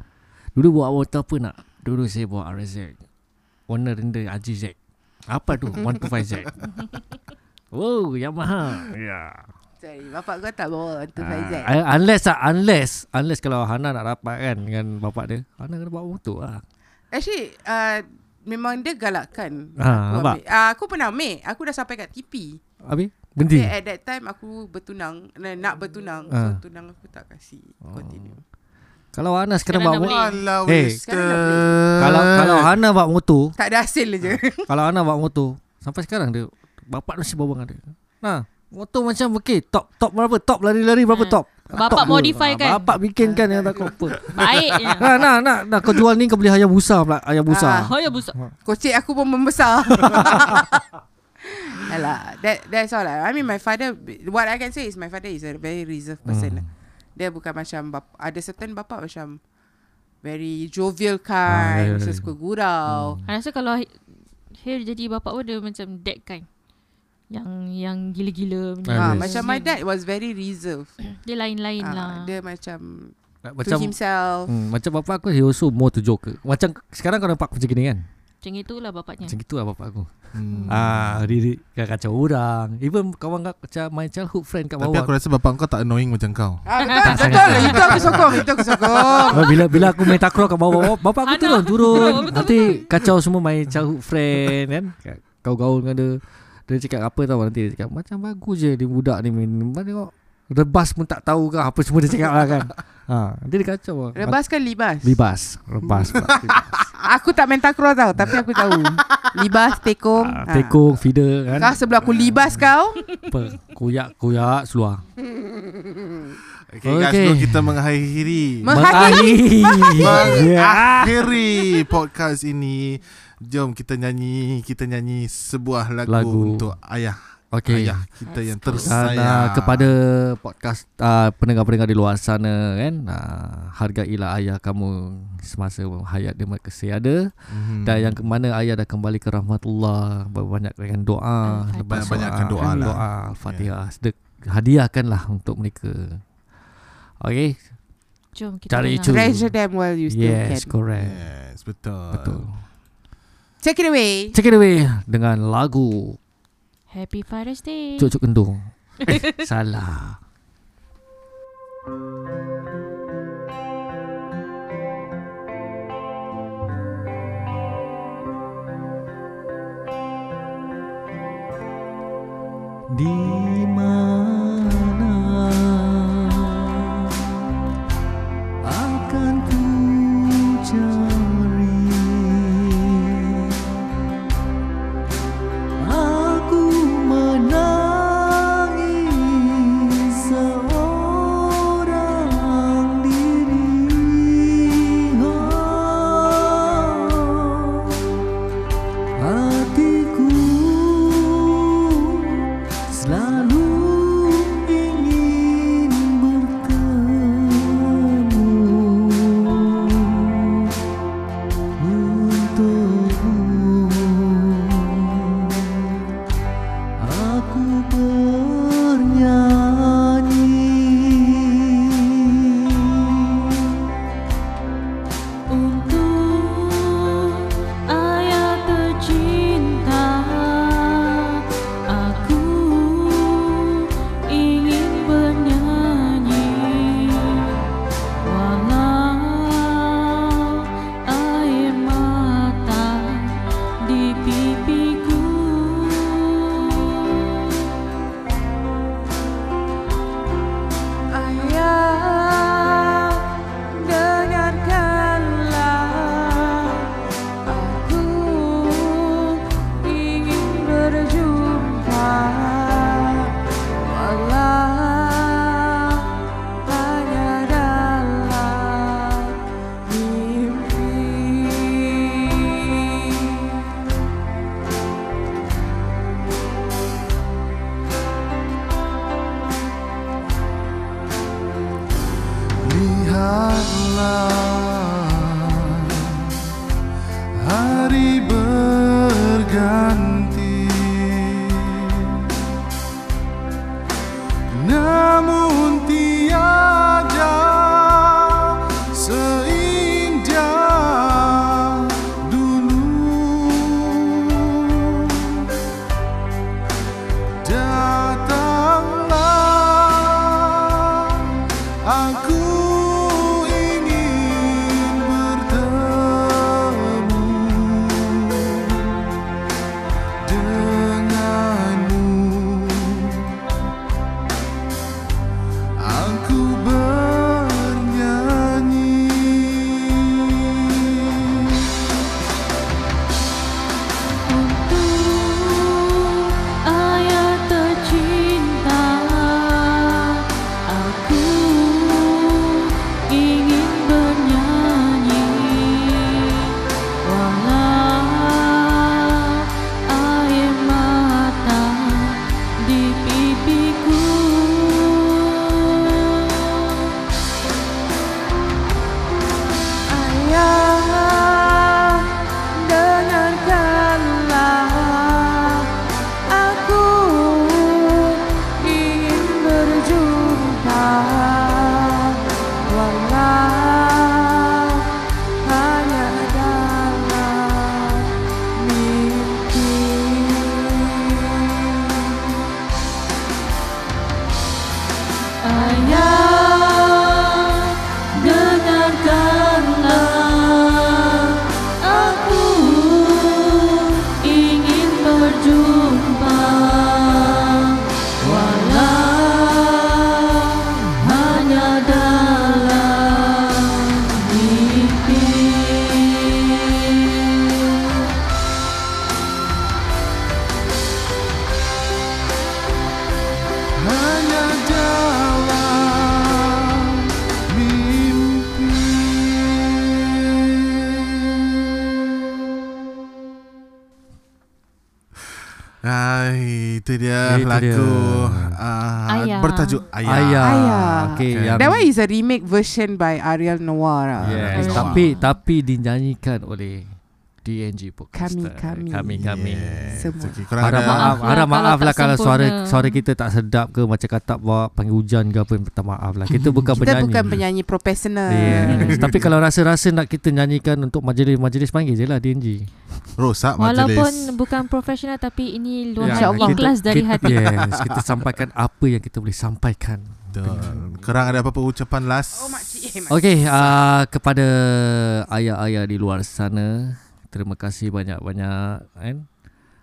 S5: Dulu bawa motor apa nak? Dulu saya bawa RZ. Warna rendah RGZ. Apa tu? 125Z. wow, Yamaha. Ya. Yeah.
S4: Sorry, bapak kau tak bawa untuk
S5: Ah,
S4: Faizal.
S5: uh, unless ah, unless unless kalau Hana nak rapat kan dengan bapak dia, Hana kena bawa motor lah.
S4: Actually, uh, memang dia galakkan.
S5: Ah,
S4: aku,
S5: nampak?
S4: ambil. Ah, aku pernah ambil. Aku dah sampai kat TP.
S5: Habis berhenti.
S4: At that time aku bertunang, nak nak bertunang.
S5: Ah.
S4: So tunang aku tak kasih continue.
S5: Kalau Hana sekarang
S6: Sekarang
S5: bawa motor.
S3: Alah
S4: dah
S5: kalau kalau Hana bawa motor,
S4: Tak ada hasil je.
S5: kalau Hana bawa motor, sampai sekarang dia bapak masih bawa dengan dia. Nah, motor macam okey, top top berapa? Top lari-lari berapa
S6: Ah.
S5: top?
S6: Bapak modify
S5: Ah,
S6: kan?
S5: Bapak bikin kan yang tak kau apa.
S6: Baik je.
S5: Nah, nah, nah, nah, kau jual ni kau beli ayam busa pula, ayam busa.
S6: Oh ya busak.
S4: Kocik aku pun membesar. Alah, that that's all lah. I mean my father what I can say is my father is a very reserved person.
S5: Hmm.
S4: Dia bukan macam bap, ada certain bapak macam very jovial
S5: Ah, ya, ya,
S4: kind,
S5: ya.
S4: yeah, suka gurau.
S6: I rasa kalau Hair jadi bapak pun dia macam that kind. Yang yang gila-gila punya.
S5: Ah,
S4: Ah,
S5: yes.
S4: macam my dad was very reserved.
S6: Dia lain-lain
S4: Ah,
S6: lah.
S4: dia macam,
S5: Macam
S4: to himself.
S5: hmm, macam bapak aku he also more to joker. Macam sekarang kau nampak macam gini kan?
S6: Macam itulah bapaknya.
S5: Macam gitulah bapak aku.
S3: Hmm.
S5: Ah, dia, dia kacau orang. Even kawan kau macam my childhood friend kat
S3: Tapi
S5: bawah.
S3: aku rasa bapak kau tak annoying macam kau.
S4: Ah, betul,
S5: Tak
S4: betul. Itu aku sokong, itu aku sokong.
S5: Oh, bila bila aku main takraw kat bawah, bapak aku
S6: Anak.
S5: turun turun.
S6: Betul, betul,
S5: Nanti kacau semua my childhood friend kan. Kau gaul dengan dia. Dia cakap apa tau nanti dia cakap macam bagus je dia budak ni main. Mana tengok rebas pun tak tahu ke apa semua dia cakap lah kan. Ha, nanti dia kacau lah.
S4: Rebas kan libas.
S5: Libas, rebas pula. Libas.
S4: Aku tak main takraw tau, tapi aku tahu. Libas, tekong.
S5: Ah,
S4: Ah.
S5: tekong, feeder kan.
S4: Kau sebelah aku libas kau.
S5: Apa? Koyak, koyak, seluar.
S3: Okay, guys,
S5: Okay.
S3: sebelum kita mengakhiri
S4: Mengakhiri.
S3: Mengakhiri podcast ini, jom kita nyanyi, kita nyanyi sebuah lagu,
S5: Lagu.
S3: untuk ayah
S5: Okay.
S3: ayah kita yang
S6: Let's go.
S5: Dan uh,
S3: tersayang.
S5: kepada podcast uh, pendengar-pendengar di luar sana kan uh, hargailah ayah kamu semasa hayat dia masih ada
S3: Mhm.
S5: dan yang ke mana ayah dah kembali ke rahmatullah banyak dengan doa lepas
S3: Banyak-banyakkan
S5: doa,
S3: doa lah.
S5: doa Al-Fatihah sedek hadiahkanlah untuk mereka Okay
S6: Jom kita
S5: Cari
S6: dengar.
S5: itu.
S4: Treasure them while you still
S5: Yes
S4: can.
S5: correct
S3: Yes, betul.
S5: Betul
S4: Take it away.
S5: Take it away dengan lagu
S6: Happy Father's Day.
S5: Cuk-cuk kendung Eh salah Di mana
S3: bertajuk Ayah.
S5: Ayah.
S4: Ayah.
S5: Okay,
S3: Okay.
S5: yang
S4: That one is a remake version by Ariel Noir.
S5: Yes,
S3: Ayah.
S5: tapi tapi dinyanyikan oleh DNG Podcast.
S4: Kami, kami.
S5: Kami kami.
S3: Yes.
S4: Semua.
S3: Okay,
S5: Harap
S3: ada-
S5: maaf,
S6: lah
S5: harap maaf lah kalau suara suara kita tak sedap ke macam kata bawa panggil hujan ke apa minta maaf lah. Kita bukan
S4: Kita
S5: penyanyi.
S4: bukan penyanyi profesional.
S5: Yes. Tapi kalau rasa-rasa nak kita nyanyikan untuk majlis-majlis panggil je lah DNG.
S3: Rosak
S6: Walaupun
S3: majlis.
S6: bukan profesional tapi ini luahan
S5: Ya,
S6: yeah, ikhlas dari
S5: kita,
S6: hati.
S5: Yes, kita sampaikan apa yang kita boleh sampaikan.
S3: Betul. Korang ada apa-apa ucapan last?
S4: Oh makcik. Eh, makcik.
S5: Okey, uh, kepada ayah-ayah di luar sana, terima kasih banyak-banyak kan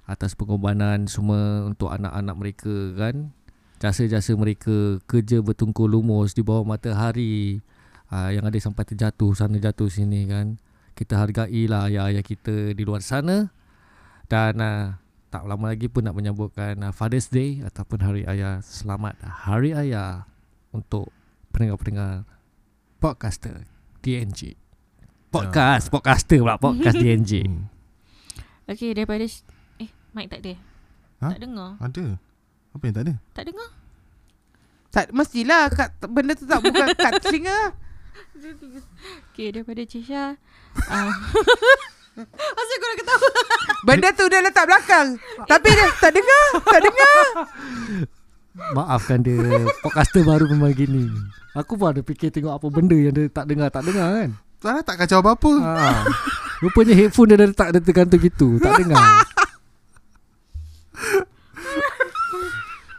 S5: atas pengorbanan semua untuk anak-anak mereka kan. Jasa-jasa mereka kerja bertungkur lumus di bawah matahari uh, yang ada sampai terjatuh sana jatuh sini kan. Kita hargailah ayah-ayah kita di luar sana dan uh, tak lama lagi pun nak menyambutkan uh, Father's Day ataupun Hari Ayah. Selamat Hari Ayah untuk pendengar-pendengar podcaster DNG. Podcast, podcaster pula podcast DNG.
S3: Hmm.
S6: Okey, daripada sh- eh mic tak ada.
S3: Ha?
S6: Tak dengar.
S3: Ada. Apa yang tak ada?
S6: Tak dengar.
S4: Tak, mestilah kat, benda tu tak bukan kat telinga.
S6: Okey, daripada Cisha. Uh,
S4: Asal kau nak ketawa? Benda tu dia letak belakang. Tapi dia tak dengar. Tak dengar.
S5: Maafkan dia Podcaster baru memang gini Aku pun ada fikir tengok apa benda yang dia tak dengar Tak dengar kan
S3: Sarah tak kacau apa-apa.
S5: ha. Rupanya headphone dia dah letak Dia tergantung gitu Tak dengar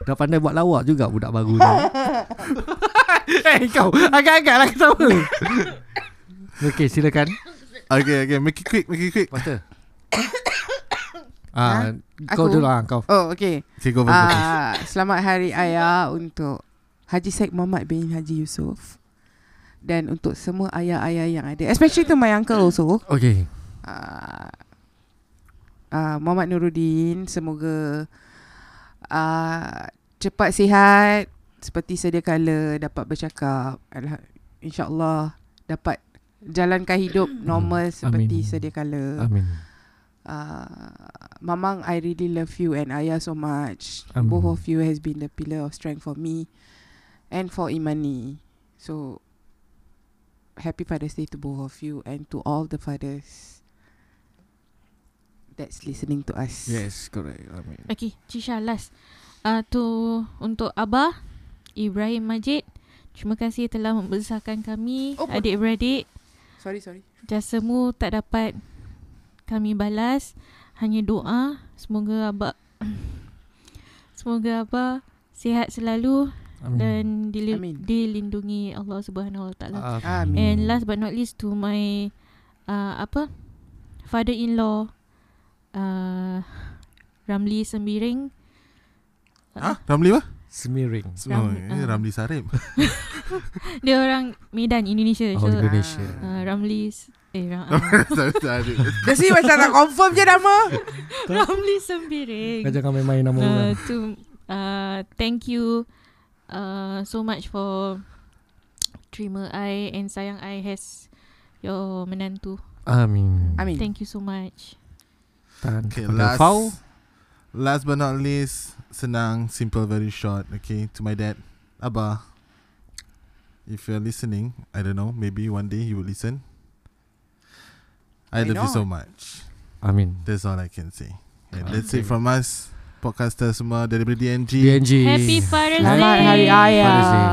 S5: Dah pandai buat lawak juga budak baru ni Eh kau Agak-agak lah ketawa Okay silakan
S3: Okay, okay. Make it quick, make it quick.
S5: Master Ah, kau
S4: Aku?
S5: dulu lah kau.
S4: Oh, okay.
S3: Okay.
S4: Ah, selamat Hari Ayah untuk Haji Syed Muhammad bin Haji Yusof. Dan untuk semua ayah-ayah yang ada. Especially to my uncle also.
S5: Okay.
S4: uh, uh, Muhammad Nuruddin semoga uh, cepat sihat seperti sedia kala dapat bercakap insyaallah dapat jalankan hidup normal seperti
S5: Amin.
S4: sedia kala
S5: Amin.
S4: uh, Mamang I really love you and Ayah so much
S5: Amin.
S4: both of you has been the pillar of strength for me and for Imani so happy Father's Day to both of you and to all the fathers that's listening to us.
S5: Yes, correct. Amin.
S6: Okay, Cisha last. Uh, tu untuk Abah Ibrahim Majid. Terima kasih telah membesarkan kami
S4: Oh,
S6: adik-beradik.
S4: Sorry, sorry.
S6: Jasamu tak dapat kami balas. Hanya doa semoga Abah semoga Abah sihat selalu
S5: Amin.
S6: dan dili-
S4: Amin.
S6: dilindungi Allah Subhanahu Wa Taala.
S4: Amin.
S6: And last but not least to my uh, apa father-in-law uh, Ramli Sembiring.
S3: Ah, Ramli apa?
S5: Semiring.
S3: Oh,
S6: Ram-
S3: ini
S6: ah.
S3: Ramli Sarip.
S6: Dia orang Medan Indonesia.
S5: Oh,
S6: so,
S5: Indonesia.
S6: uh, Ramli s- eh Ram, uh,
S4: sini macam nak confirm je nama.
S6: Ramli Sembiring.
S5: Kau jangan main-main nama
S6: Uh,
S5: orang.
S6: to uh, thank you uh, so much for terima I and sayang I has your menantu.
S5: Amin.
S4: Amin.
S6: Thank you so much.
S5: Tan
S3: Okay, last
S5: Fau.
S3: last but not least, senang, simple, very short. Okay, to my dad, Abah. If you're listening, I don't know, maybe one day you will listen. I
S4: Why
S3: love you so much.
S5: Amin.
S3: That's all I can say. And that's it from us, podcaster semua daripada DNG.
S5: DNG.
S6: Happy Father's Day.
S4: Selamat Hari Raya.
S5: Father's Day.